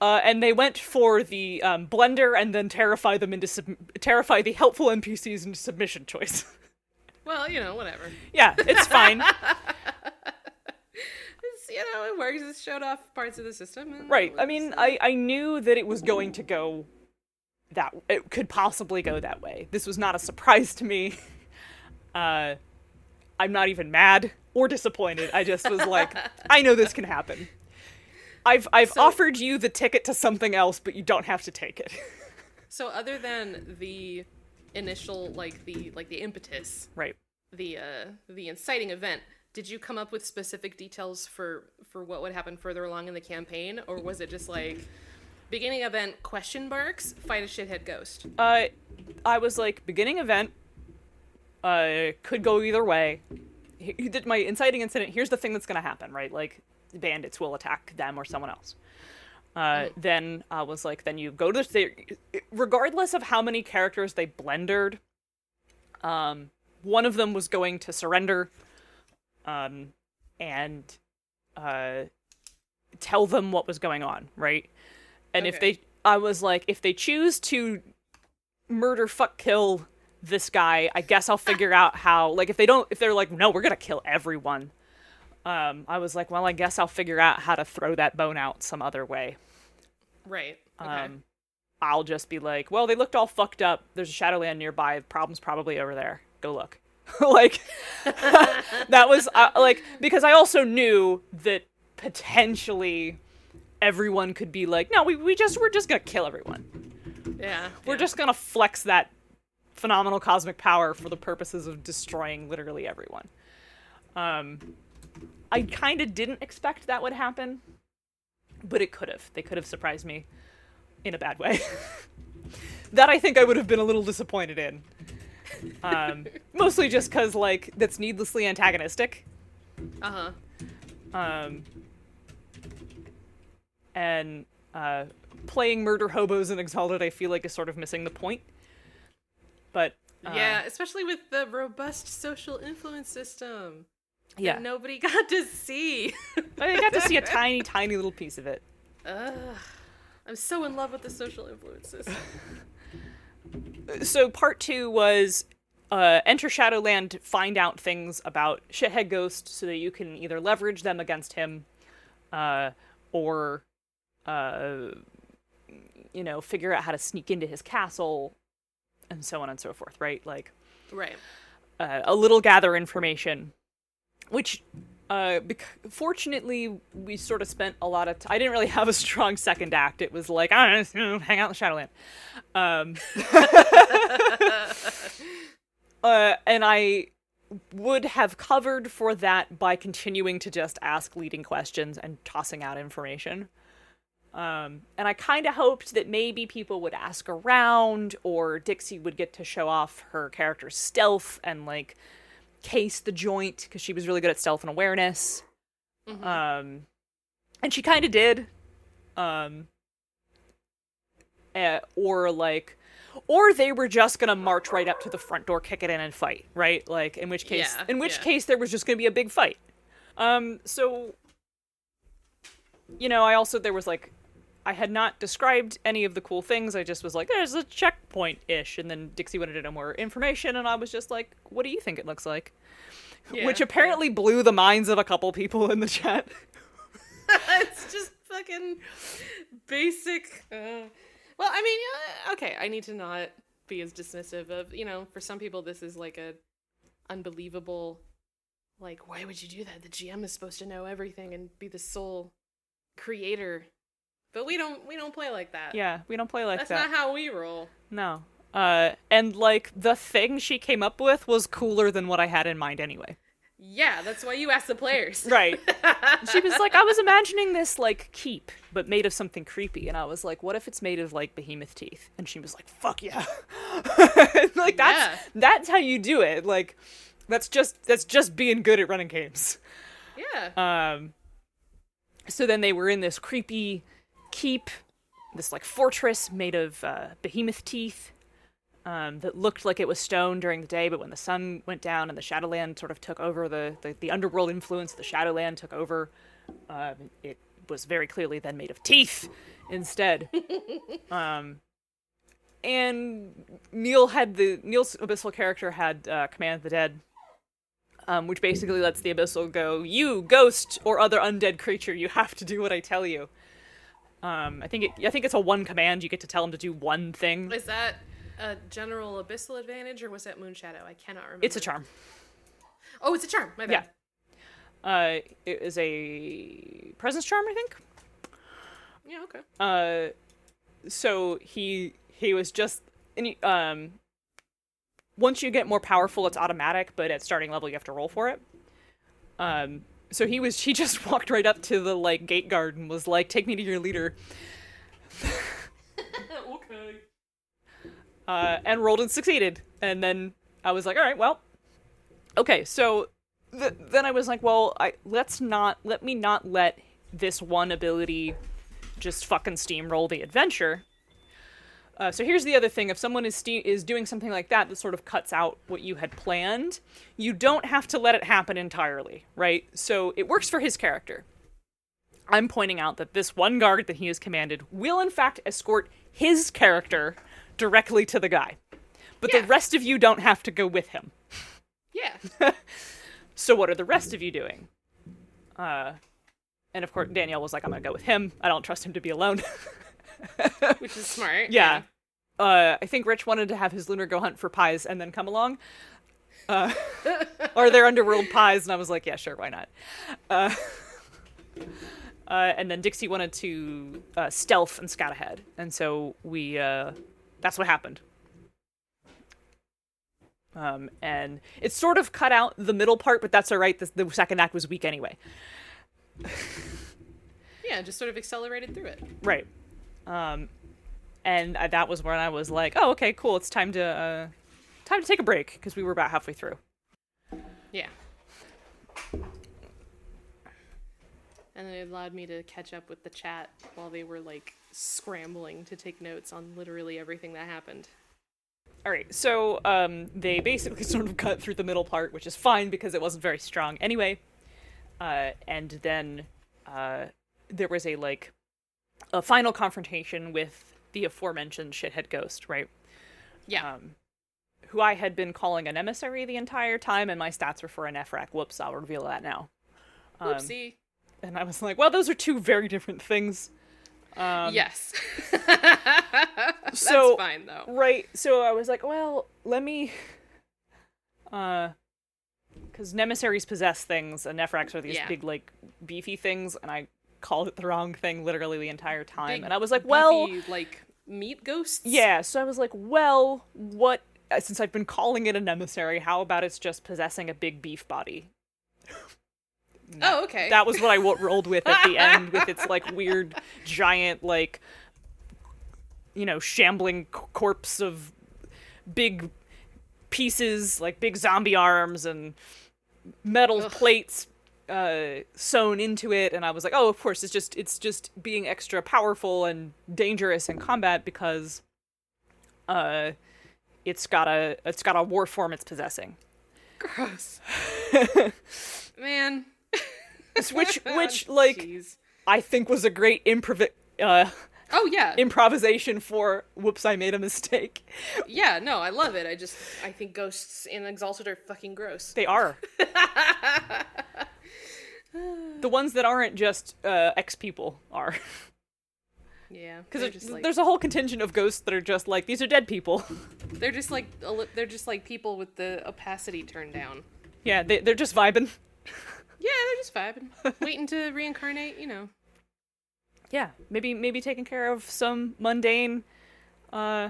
Speaker 2: uh, and they went for the um, blender and then terrify them into sub- terrify the helpful NPCs into submission choice.
Speaker 1: Well, you know, whatever.
Speaker 2: yeah, it's fine. [laughs]
Speaker 1: It's, you know, it works. It showed off parts of the system.
Speaker 2: Right. I mean, I I knew that it was going to go that it could possibly go that way. This was not a surprise to me. [laughs] Uh I'm not even mad or disappointed. I just was like, I know this can happen. I've I've
Speaker 1: So-
Speaker 2: offered you the ticket to something else, but you don't have to take it. [laughs]
Speaker 1: So other than the initial, like the like the impetus,
Speaker 2: right.
Speaker 1: the uh the inciting event, did you come up with specific details for for what would happen further along in the campaign, or was it just like beginning event question marks fight a shithead ghost?
Speaker 2: Uh I was like beginning event uh could go either way. He, did my inciting incident. Here's the thing that's going to happen, right? Like bandits will attack them or someone else. Uh, Then I was like, then you go to the, regardless of how many characters they blendered. Um, one of them was going to surrender, um, and uh, tell them what was going on, right? And if they, I was like, if they choose to murder, fuck, kill this guy, I guess I'll figure out how. Like, if they don't, if they're like, no, we're gonna kill everyone. Um, I was like, well, I guess I'll figure out how to throw that bone out some other way.
Speaker 1: Right. Okay.
Speaker 2: Um, I'll just be like, well, they looked all fucked up. There's a Shadowland nearby. The problem's probably over there. Go look. [laughs] like, [laughs] that was uh, like because I also knew that potentially everyone could be like, no, we we just we're just gonna kill everyone.
Speaker 1: yeah.
Speaker 2: We're
Speaker 1: yeah.
Speaker 2: just gonna flex that phenomenal cosmic power for the purposes of destroying literally everyone. Um, I kind of didn't expect that would happen, but it could have. They could have surprised me in a bad way. [laughs] that I think I would have been a little disappointed in. Um, [laughs] mostly just because like that's needlessly antagonistic.
Speaker 1: Uh huh.
Speaker 2: Um, and uh, playing murder hobos in Exalted, I feel like is sort of missing the point. But uh,
Speaker 1: yeah, especially with the robust social influence system. That
Speaker 2: yeah,
Speaker 1: Nobody [laughs] got to see.
Speaker 2: I got to see a [laughs] tiny, tiny little piece of it.
Speaker 1: Ugh. I'm so in love with the social influences.
Speaker 2: So part two was uh, enter Shadowland, find out things about Shithead Ghost, so that you can either leverage them against him, uh, or uh, you know, figure out how to sneak into his castle, and so on and so forth. Right, like.
Speaker 1: right.
Speaker 2: uh, a little gather information, which, uh, bec- fortunately, we sort of spent a lot of. T- I didn't really have a strong second act. It was like, I don't know, hang out in Shadowland, um, [laughs] uh, and I would have covered for that by continuing to just ask leading questions and tossing out information. Um, and I kind of hoped that maybe people would ask around or Dixie would get to show off her character's stealth and like case the joint because she was really good at stealth and awareness.
Speaker 1: Mhm.
Speaker 2: Um, and she kind of did. Um, eh, or like, or they were just gonna march right up to the front door, kick it in, and fight, right? Like, in which case,
Speaker 1: Yeah,
Speaker 2: in which
Speaker 1: yeah.
Speaker 2: case, there was just gonna be a big fight. Um, so, you know, I also there was like, I had not described any of the cool things. I just was like, there's a checkpoint ish, and then Dixie wanted to know more information, and I was just like, what do you think it looks like?
Speaker 1: Yeah,
Speaker 2: Which apparently blew the minds of a couple people in the chat. [laughs]
Speaker 1: it's just fucking basic. Uh, well, I mean, yeah, okay, I need to not be as dismissive of, you know, for some people this is like a unbelievable like why would you do that? The GM is supposed to know everything and be the sole creator. But we don't we don't play like that.
Speaker 2: Yeah, we don't play like
Speaker 1: That's
Speaker 2: that.
Speaker 1: That's not how we roll.
Speaker 2: No. Uh, and like the thing she came up with was cooler than what I had in mind anyway.
Speaker 1: Yeah, that's why you ask the players.
Speaker 2: Right. [laughs] she was like, I was imagining this like keep, but made of something creepy, and I was like, what if it's made of like behemoth teeth? And she was like, fuck yeah. [laughs] like that's
Speaker 1: Yeah.
Speaker 2: that's how you do it. Like that's just that's just being good at running games.
Speaker 1: Yeah.
Speaker 2: Um, so then they were in this creepy keep, this like fortress made of uh, behemoth teeth. Um, that looked like it was stone during the day, but when the sun went down and the Shadowland sort of took over, the, the, the underworld influence the Shadowland took over, um, it was very clearly then made of teeth instead. [laughs] um, and Neil had the Neil's abyssal character had uh, command of the dead, um, which basically lets the abyssal go, "You ghost or other undead creature, you have to do what I tell you." Um, I think it, I think it's a one command. You get to tell him to do one thing.
Speaker 1: Is that a general abyssal advantage or was that Moonshadow? I cannot remember.
Speaker 2: It's a charm.
Speaker 1: Oh, it's a charm. My bad.
Speaker 2: Uh, it is a presence charm, I think.
Speaker 1: Yeah, okay.
Speaker 2: Uh, so he he was just he, um. Once you get more powerful, it's automatic, but at starting level, you have to roll for it. Um, so he was he just [laughs] walked right up to the like gate guard and was like, "Take me to your leader," [laughs]
Speaker 1: okay.
Speaker 2: uh, and rolled and succeeded. And then I was like, "All right, well, okay." So th- then I was like, "Well, I let's not let me not let this one ability just fucking steamroll the adventure." Uh, so here's the other thing: if someone is ste- is doing something like that that sort of cuts out what you had planned, you don't have to let it happen entirely, right? So it works for his character. I'm pointing out that this one guard that he has commanded will, in fact, escort his character directly to the guy, but
Speaker 1: Yeah.
Speaker 2: the rest of you don't have to go with him.
Speaker 1: Yeah. [laughs]
Speaker 2: So what are the rest of you doing? Uh, and of course, Danielle was like, "I'm gonna go with him. I don't trust him to be alone." [laughs] [laughs]
Speaker 1: Which is smart.
Speaker 2: yeah. Uh, I think Rich wanted to have his lunar go hunt for pies and then come along. Uh, [laughs] or their underworld pies, and I was like, yeah, sure, why not? Uh, uh, and then Dixie wanted to uh, stealth and scout ahead, and so we, uh, that's what happened. Um, and it sort of cut out the middle part, but that's all right. The, the second act was weak anyway. [laughs]
Speaker 1: Yeah, just sort of accelerated through it.
Speaker 2: Right. Um, and I, that was when I was like, "Oh, okay, cool. It's time to uh, time to take a break" because we were about halfway through.
Speaker 1: Yeah. And then it allowed me to catch up with the chat while they were like scrambling to take notes on literally everything that happened.
Speaker 2: All right, so um, they basically [laughs] sort of cut through the middle part, which is fine because it wasn't very strong anyway. Uh, and then uh, there was a like a final confrontation with the aforementioned shithead ghost, right?
Speaker 1: Yeah.
Speaker 2: Um, who I had been calling an emissary the entire time, and my stats were for a Nephwrack. Whoops, I'll reveal that now. Um,
Speaker 1: Oopsie.
Speaker 2: and I was like, well, those are two very different things. Um,
Speaker 1: yes. [laughs] That's
Speaker 2: so-
Speaker 1: fine though.
Speaker 2: Right. So I was like, well, let me. Uh. Because Nemissaries possess things, and Nephwracks are these
Speaker 1: Yeah.
Speaker 2: big, like, beefy things, and I called it the wrong thing literally the entire time.
Speaker 1: Big,
Speaker 2: and I was like, well.
Speaker 1: beefy, like meat ghosts.
Speaker 2: Yeah, so I was like, well, what. uh, Since I've been calling it an emissary, how about it's just possessing a big beef body? [laughs]
Speaker 1: Oh, okay.
Speaker 2: That was what I w- rolled with at the end, with its like [laughs] weird, giant, like, you know, shambling c- corpse of big pieces, like big zombie arms and metal
Speaker 1: Ugh.
Speaker 2: plates uh, sewn into it. And I was like, oh, of course, it's just it's just being extra powerful and dangerous in combat because, uh, it's got a it's got a war form it's possessing.
Speaker 1: Gross. [laughs] Man.
Speaker 2: Which [laughs] which like
Speaker 1: Jeez.
Speaker 2: I think was a great improv uh,
Speaker 1: Oh yeah.
Speaker 2: improvisation for whoops I made a mistake.
Speaker 1: yeah, no, I love it. I just I think ghosts in Exalted are fucking gross.
Speaker 2: They are. [laughs] the ones that aren't just uh, ex people are
Speaker 1: Yeah. [laughs]
Speaker 2: because
Speaker 1: like
Speaker 2: there's a whole contingent of ghosts that are just like these are dead people. [laughs]
Speaker 1: they're just like they're just like people with the opacity turned down.
Speaker 2: yeah, they they're just vibing. [laughs]
Speaker 1: Yeah, they're just vibing, waiting to reincarnate. You know.
Speaker 2: Yeah, maybe maybe taking care of some mundane uh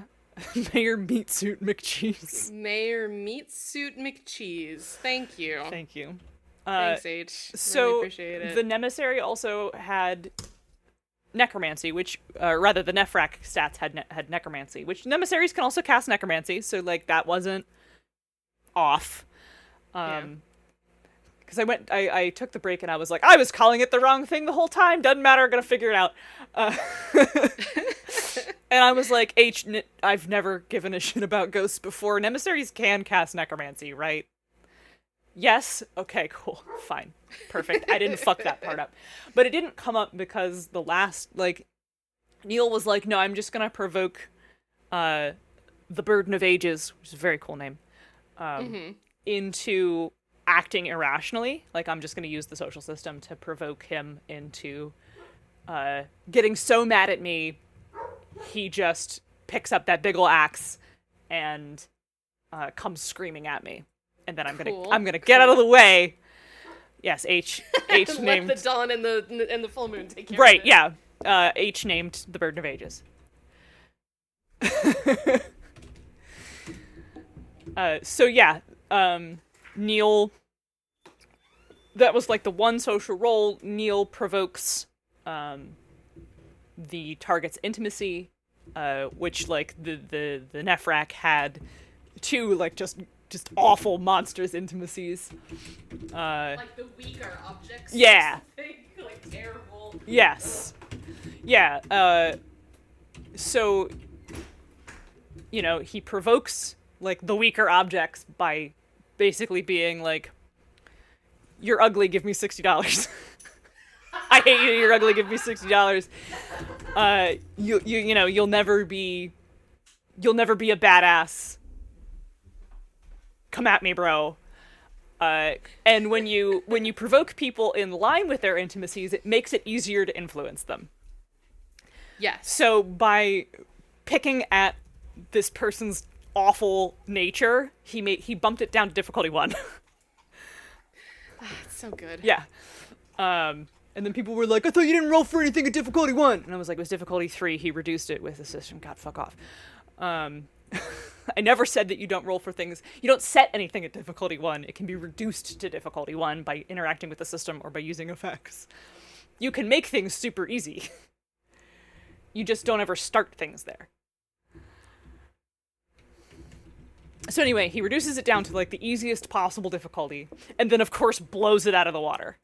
Speaker 2: Mayor Meat Suit McCheese.
Speaker 1: Mayor Meat Suit McCheese. Thank you.
Speaker 2: Thank you. Uh,
Speaker 1: Thanks, H.
Speaker 2: so
Speaker 1: really appreciate it.
Speaker 2: the Nemissary also had necromancy, which uh, rather the Nephwrack stats had ne- had necromancy, which Nemissaries can also cast necromancy, so like that wasn't off. Um because I went, I, I took the break and I was like, I was calling it the wrong thing the whole time. Doesn't matter. I'm gonna figure it out. Uh, [laughs] and I was like, H, n- I've never given a shit about ghosts before. Nemissaries can cast necromancy, right? Yes. Okay. Cool. [laughs] Fine. Perfect. I didn't fuck that part up, but it didn't come up because the last like Neil was like, no, I'm just gonna provoke uh the Burden of Ages, which is a very cool name, um, into acting irrationally. Like I'm just gonna use the social system to provoke him into uh getting so mad at me he just picks up that big ol' axe and uh, comes screaming at me. And then I'm gonna I'm gonna get out of the way. Yes, H [laughs] H
Speaker 1: Let
Speaker 2: named
Speaker 1: the dawn and the and the full moon take care.
Speaker 2: right.
Speaker 1: Of it.
Speaker 2: Yeah, uh, H named the Burden of Ages. [laughs] uh, so yeah, um, Neil. That was like the one social role. Neil provokes um, the target's intimacy, uh, which like the the the Nephwrack had two like just just awful monstrous intimacies. Uh,
Speaker 1: Like the weaker objects.
Speaker 2: Yeah. [laughs]
Speaker 1: like terrible.
Speaker 2: Yes. Yeah. Uh, so, you know, he provokes like the weaker objects by basically being like, "You're ugly. Give me sixty dollars." [laughs] I hate you. You're ugly. Give me sixty dollars. Uh, you you you know you'll never be, you'll never be a badass. Come at me, bro. Uh, and when you when you provoke people in line with their intimacies, it makes it easier to influence them.
Speaker 1: Yes.
Speaker 2: So by picking at this person's awful nature, he made he bumped it down to difficulty one. [laughs]
Speaker 1: It's so good.
Speaker 2: yeah. Um, and then people were like, "I thought you didn't roll for anything at difficulty one," and I was like, "It was difficulty three. He reduced it with the system. God, fuck off." Um, [laughs] I never said that you don't roll for things. You don't set anything at difficulty one. It can be reduced to difficulty one by interacting with the system or by using effects. You can make things super easy. [laughs] You just don't ever start things there. So anyway, he reduces it down to like the easiest possible difficulty, and then of course blows it out of the water.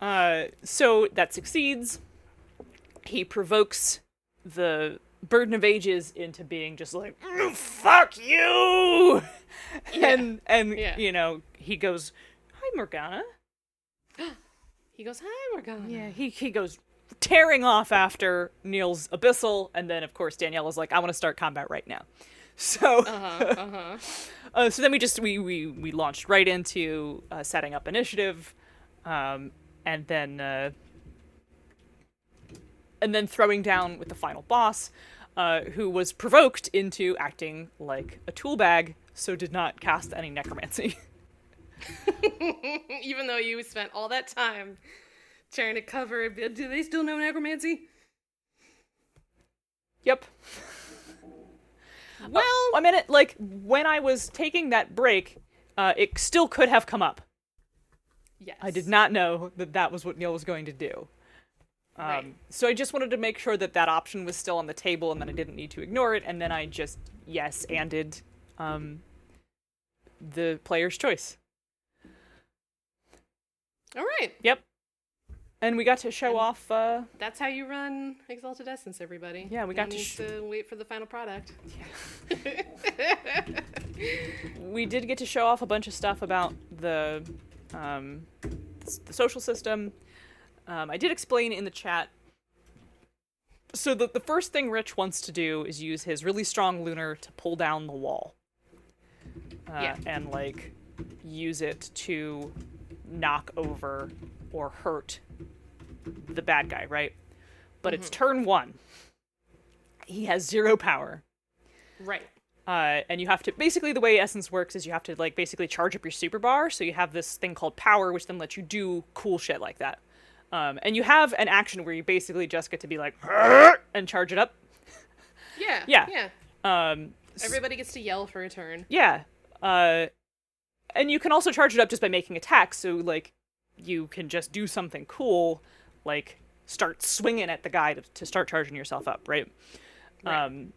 Speaker 2: Uh, so that succeeds. He provokes the Burden of Ages into being just like "Mm, "fuck you," [laughs] and and
Speaker 1: Yeah.
Speaker 2: you know he goes, "Hi Morgana." [gasps]
Speaker 1: He goes, "Hi, Morgana."
Speaker 2: Yeah, he he goes tearing off after Neil's abyssal, and then of course danielle is like, "I want to start combat right now." [laughs] So,
Speaker 1: Uh-huh, uh-huh. [laughs]
Speaker 2: uh, so then we just we we we launched right into uh, setting up initiative, um, and then uh, and then throwing down with the final boss, uh, who was provoked into acting like a tool bag, so did not cast any necromancy. [laughs]
Speaker 1: Even though you spent all that time trying to cover it, do they still know necromancy?
Speaker 2: yep. [laughs]
Speaker 1: Well,
Speaker 2: I mean, it, like when I was taking that break, uh, it still could have come up.
Speaker 1: Yes.
Speaker 2: I did not know that that was what Neil was going to do. Um,
Speaker 1: Right.
Speaker 2: So I just wanted to make sure that that option was still on the table and that I didn't need to ignore it. And then I just yes anded um, the player's choice.
Speaker 1: All right.
Speaker 2: Yep. And we got to show
Speaker 1: And-
Speaker 2: off. Uh,
Speaker 1: That's how you run Exalted Essence, everybody.
Speaker 2: Yeah, we got to sh-
Speaker 1: to wait for the final product. [laughs]
Speaker 2: we did get to show off a bunch of stuff about the um, the social system. Um, I did explain in the chat. So the the first thing Rich wants to do is use his really strong lunar to pull down the wall. Uh,
Speaker 1: Yeah.
Speaker 2: And like use it to knock over or hurt the bad guy, right? But it's turn one. He has zero power.
Speaker 1: right.
Speaker 2: Uh, and you have to basically the way essence works is you have to like basically charge up your super bar so you have this thing called power which then lets you do cool shit like that um, and you have an action where you basically just get to be like [laughs] and charge it up
Speaker 1: Yeah. [laughs]
Speaker 2: Yeah.
Speaker 1: Yeah.
Speaker 2: um,
Speaker 1: Everybody gets to yell for a turn.
Speaker 2: yeah uh, and you can also charge it up just by making attacks so like you can just do something cool like start swinging at the guy to, to start charging yourself up right
Speaker 1: Right.
Speaker 2: Um,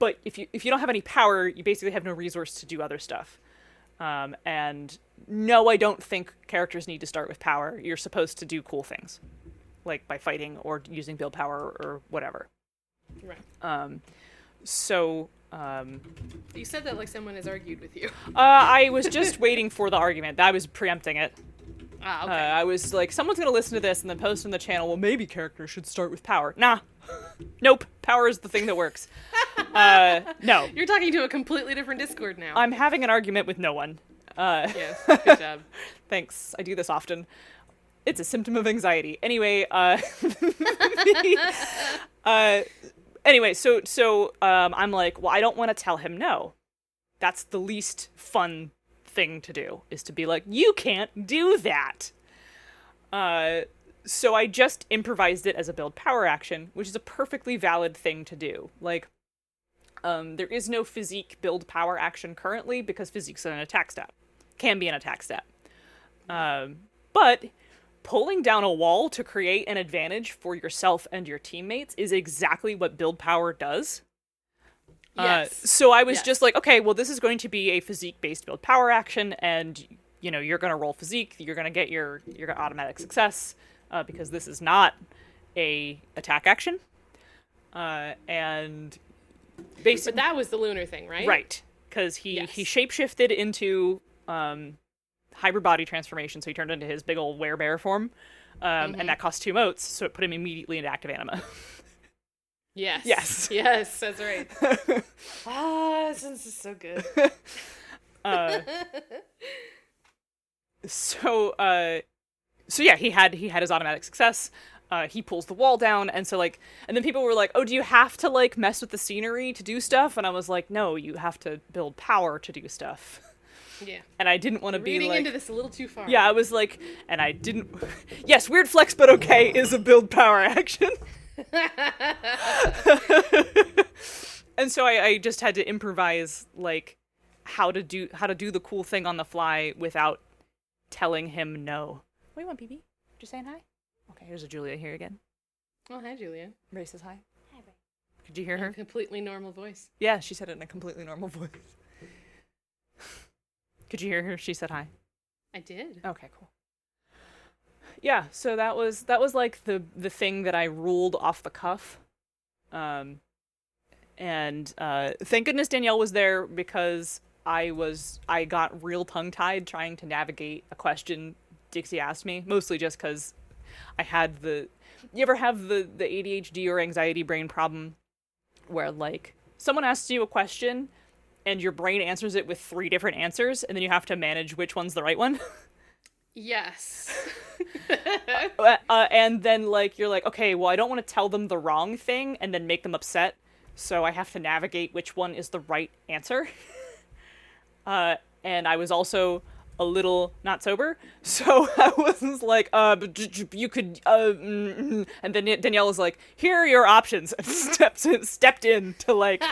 Speaker 2: but if you if you don't have any power, you basically have no resource to do other stuff. Um, and no, I don't think characters need to start with power. You're supposed to do cool things, like by fighting or using build power or whatever.
Speaker 1: Right.
Speaker 2: Um, so um,
Speaker 1: You said that like someone has argued with you.
Speaker 2: uh, I was just [laughs] waiting for the argument. I was preempting it.
Speaker 1: Ah,
Speaker 2: Uh,
Speaker 1: okay.
Speaker 2: I was like, someone's gonna listen to this and then post on the channel. Well, maybe characters should start with power. Nah, nope. Power is the thing that works. Uh, no, [laughs]
Speaker 1: You're talking to a completely different Discord now.
Speaker 2: I'm having an argument with no one. Uh,
Speaker 1: yes. Good [laughs] job.
Speaker 2: thanks. I do this often. It's a symptom of anxiety. Anyway, uh, [laughs] uh, anyway, so so um, I'm like, well, I don't want to tell him no. That's the least fun thing to do is to be like, you can't do that. Uh, so I just improvised it as a build power action, which is a perfectly valid thing to do. Like, um, there is no physique build power action currently because physique's an attack stat. Can be an attack stat. Um, but pulling down a wall to create an advantage for yourself and your teammates is exactly what build power does.
Speaker 1: Yes.
Speaker 2: Uh, so I was
Speaker 1: Yes.
Speaker 2: just like, okay, well, this is going to be a physique based build power action, and you know, you're going to roll physique. You're going to get your your automatic success uh, because this is not a attack action. Uh, and basically,
Speaker 1: but that was the lunar thing, right?
Speaker 2: Right, because he
Speaker 1: Yes.
Speaker 2: he shapeshifted into um, hybrid body transformation, so he turned into his big old werebear form, um,
Speaker 1: Mm-hmm.
Speaker 2: and that cost two motes, so it put him immediately into active anima.
Speaker 1: Yes. [laughs]
Speaker 2: Yes. [laughs]
Speaker 1: Yes, that's right. [laughs] ah, this is so good.
Speaker 2: uh, so uh, so yeah, he had he had his automatic success. Uh, he pulls the wall down, and so like, and then people were like, "Oh, do you have to like mess with the scenery to do stuff?" And I was like, "No, you have to build power to do stuff."
Speaker 1: Yeah. [laughs]
Speaker 2: And I didn't want to be
Speaker 1: Reading
Speaker 2: like,
Speaker 1: into this a little too far.
Speaker 2: Yeah, I was like, and I didn't. [laughs] Yes, weird flex, but okay is a build power action. [laughs] and so I, I just had to improvise like how to do how to do the cool thing on the fly without telling him no. What do you want, PB? Just saying hi. Okay, here's a Julia here again.
Speaker 1: Oh, hi, Julia.
Speaker 2: Ray says hi. Hi, Ray. Did you hear her?
Speaker 1: Completely normal voice.
Speaker 2: Yeah, she said it in a completely normal [laughs] voice. Could you hear her? She said hi.
Speaker 1: I did.
Speaker 2: Okay, cool. Yeah, so that was that was like the the thing that I ruled off the cuff. Um and uh thank goodness Danielle was there because I was I got real tongue tied trying to navigate a question Dixie asked me, mostly just cuz I had the you ever have the the ADHD or anxiety brain problem where like someone asks you a question and your brain answers it with three different answers and then you have to manage which one's the right one? [laughs]
Speaker 1: Yes. [laughs]
Speaker 2: uh, uh, and then like you're like okay well i don't want to tell them the wrong thing and then make them upset so i have to navigate which one is the right answer [laughs] uh, and i was also a little not sober [laughs] so i was like uh but j- j- you could uh mm, mm. and then danielle was like here are your options [laughs] and steps in, stepped in to like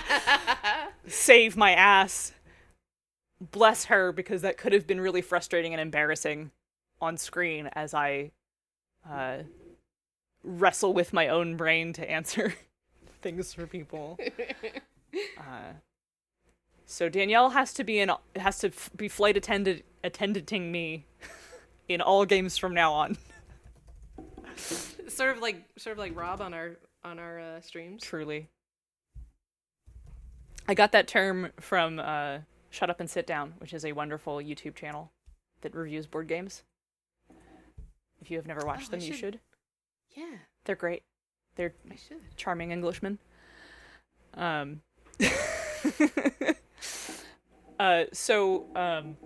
Speaker 2: [laughs] save my ass bless her because that could have been really frustrating and embarrassing on screen as I uh, wrestle with my own brain to answer things for people. Uh, so Danielle has to be in has to f- be flight attendant attendanting me [laughs] in all games from now on.
Speaker 1: sort of like sort of like Rob on our on our uh, streams.
Speaker 2: Truly. I got that term from uh, Shut Up and Sit Down, which is a wonderful YouTube channel that reviews board games. If you have never watched
Speaker 1: Oh,
Speaker 2: them, you
Speaker 1: should-
Speaker 2: should.
Speaker 1: Yeah,
Speaker 2: They're great. They're
Speaker 1: should.
Speaker 2: charming Englishmen. Um, [laughs] uh, so, um,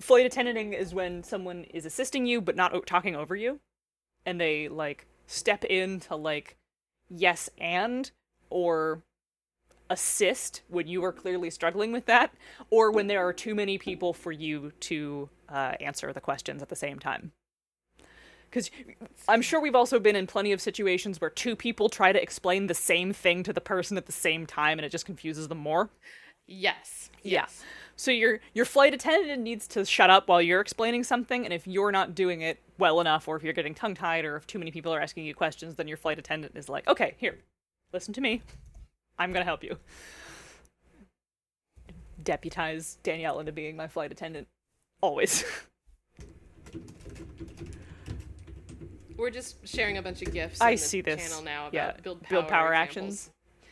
Speaker 2: flight attendanting is when someone is assisting you but not o- talking over you, and they like step in to like yes and or assist when you are clearly struggling with that, or when there are too many people for you to uh, answer the questions at the same time. Because I'm sure we've also been in plenty of situations where two people try to explain the same thing to the person at the same time and it just confuses them more.
Speaker 1: Yes.
Speaker 2: Yeah.
Speaker 1: Yes.
Speaker 2: So your your flight attendant needs to shut up while you're explaining something, and if you're not doing it well enough, or if you're getting tongue tied, or if too many people are asking you questions, then your flight attendant is like, "Okay, here, listen to me. I'm gonna help you." Deputize Danielle into being my flight attendant, always. [laughs]
Speaker 1: We're just sharing a bunch of gifs.
Speaker 2: I see this.
Speaker 1: channel now about
Speaker 2: Yeah,
Speaker 1: build power,
Speaker 2: build power
Speaker 1: examples.
Speaker 2: actions.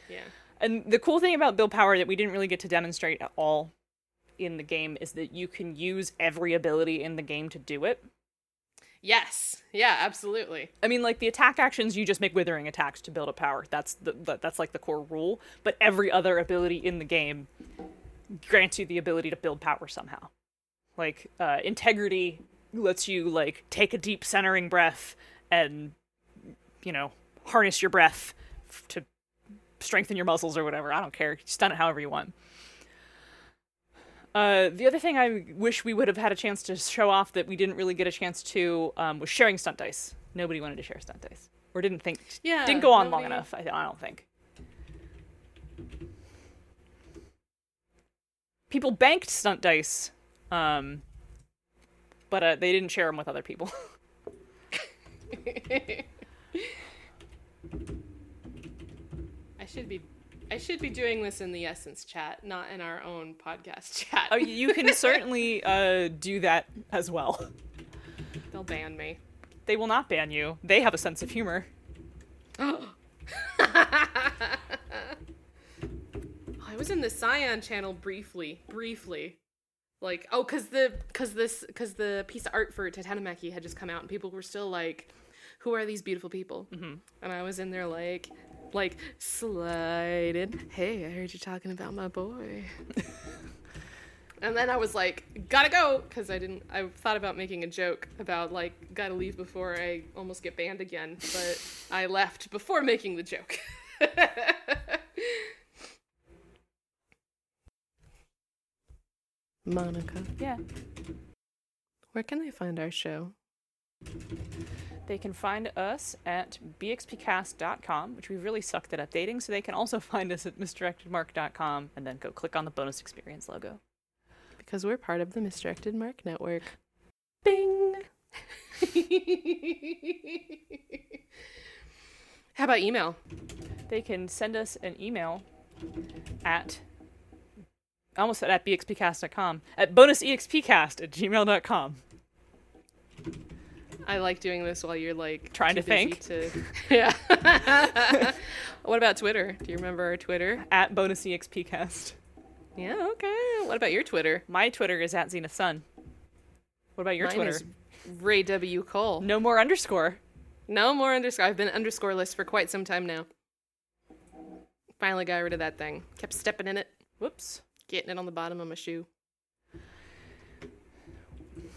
Speaker 1: Yeah.
Speaker 2: And the cool thing about build power that we didn't really get to demonstrate at all in the game is that you can use every ability in the game to do it.
Speaker 1: Yes. Yeah. Absolutely.
Speaker 2: I mean, like the attack actions, you just make withering attacks to build up power. That's the, the that's like the core rule. But every other ability in the game grants you the ability to build power somehow. Like uh, integrity lets you like take a deep centering breath and you know harness your breath f- to strengthen your muscles or whatever. I don't care. Stun it however you want. Uh, the other thing I wish we would have had a chance to show off that we didn't really get a chance to um, was sharing stunt dice. Nobody wanted to share stunt dice, or didn't think
Speaker 1: Yeah.
Speaker 2: didn't go on long enough. I, I don't think. People banked stunt dice, um, but uh, they didn't share them with other people. [laughs] [laughs]
Speaker 1: I should be. I should be doing this in the Essence chat, not in our own podcast [laughs] chat.
Speaker 2: oh, you can [laughs] certainly uh, do that as well.
Speaker 1: They'll ban me.
Speaker 2: They will not ban you. They have a sense of humor.
Speaker 1: oh, [gasps] I was in the Cyan channel briefly, briefly. Like, oh, cause the, cause this, cause the piece of art for Titanomachy had just come out, and people were still like, "Who are these beautiful people?" Mm-hmm. And I was in there like, like sliding. Hey, I heard you talking about my boy. and then I was like, gotta go, cause I didn't. I thought about making a joke about like, gotta leave before I almost get banned again, but I left before making the joke. [laughs] Monica,
Speaker 2: Yeah.
Speaker 1: where can they find our show?
Speaker 2: They can find us at bxpcast.com, which we really sucked at updating, so they can also [laughs] find us at misdirectedmark.com and then go click on the bonus experience logo.
Speaker 1: Because we're part of the Misdirected Mark Network.
Speaker 2: Bing! [laughs]
Speaker 1: How about email?
Speaker 2: They can send us an email at I almost said at bxpcast.com at bonusexpcast at gmail.com.
Speaker 1: I like doing this while you're like
Speaker 2: Trying to think.
Speaker 1: To... [laughs] Yeah. [laughs] what about Twitter? Do you remember our Twitter?
Speaker 2: At bonusexpcast.
Speaker 1: Yeah. Okay. What about your Twitter?
Speaker 2: My Twitter is at Zenith Sun. What about your
Speaker 1: Mine
Speaker 2: Twitter?
Speaker 1: is Ray W Cole.
Speaker 2: No more underscore.
Speaker 1: No more underscore. I've been underscoreless for quite some time now. Finally got rid of that thing. Kept stepping in it,
Speaker 2: Whoops.
Speaker 1: getting it on the bottom of my shoe.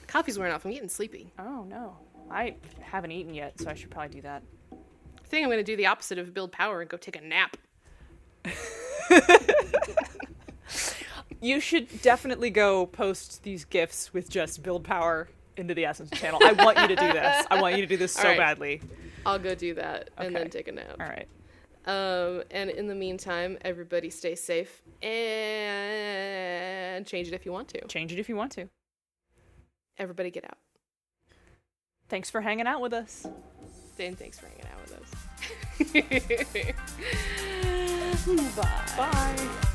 Speaker 1: Coffee's wearing off. I'm getting sleepy.
Speaker 2: Oh no. I haven't eaten yet, so I should probably do that.
Speaker 1: I think I'm going to do the opposite of build power and go take a nap.
Speaker 2: You should definitely go post these gifts with just build power into the Essence channel. I want you to do this. I want you to do this [laughs] so
Speaker 1: right.
Speaker 2: badly.
Speaker 1: I'll go do that and
Speaker 2: Okay.
Speaker 1: then take a nap.
Speaker 2: All right.
Speaker 1: Um, and in the meantime, everybody stay safe and change it if you want to.
Speaker 2: Change it if you want to.
Speaker 1: Everybody get out.
Speaker 2: Thanks for hanging out with us.
Speaker 1: And thanks for hanging out with us. [laughs] [laughs] [laughs] Bye.
Speaker 2: Bye.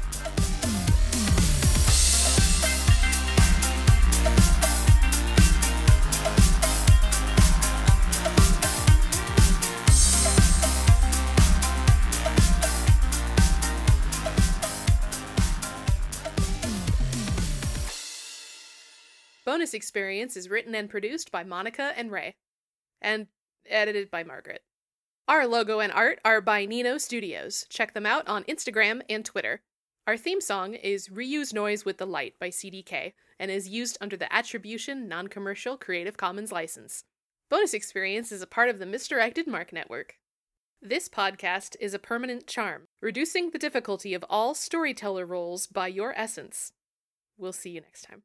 Speaker 1: Bonus Experience is written and produced by Monica and Ray, and edited by Margaret. Our logo and art are by Nino Studios. Check them out on Instagram and Twitter. Our theme song is Reuse Noise with the Light by CDK and is used under the Attribution Non Commercial Creative Commons license. Bonus Experience is a part of the Misdirected Mark Network. This podcast is a permanent charm, reducing the difficulty of all storyteller roles by your essence. We'll see you next time.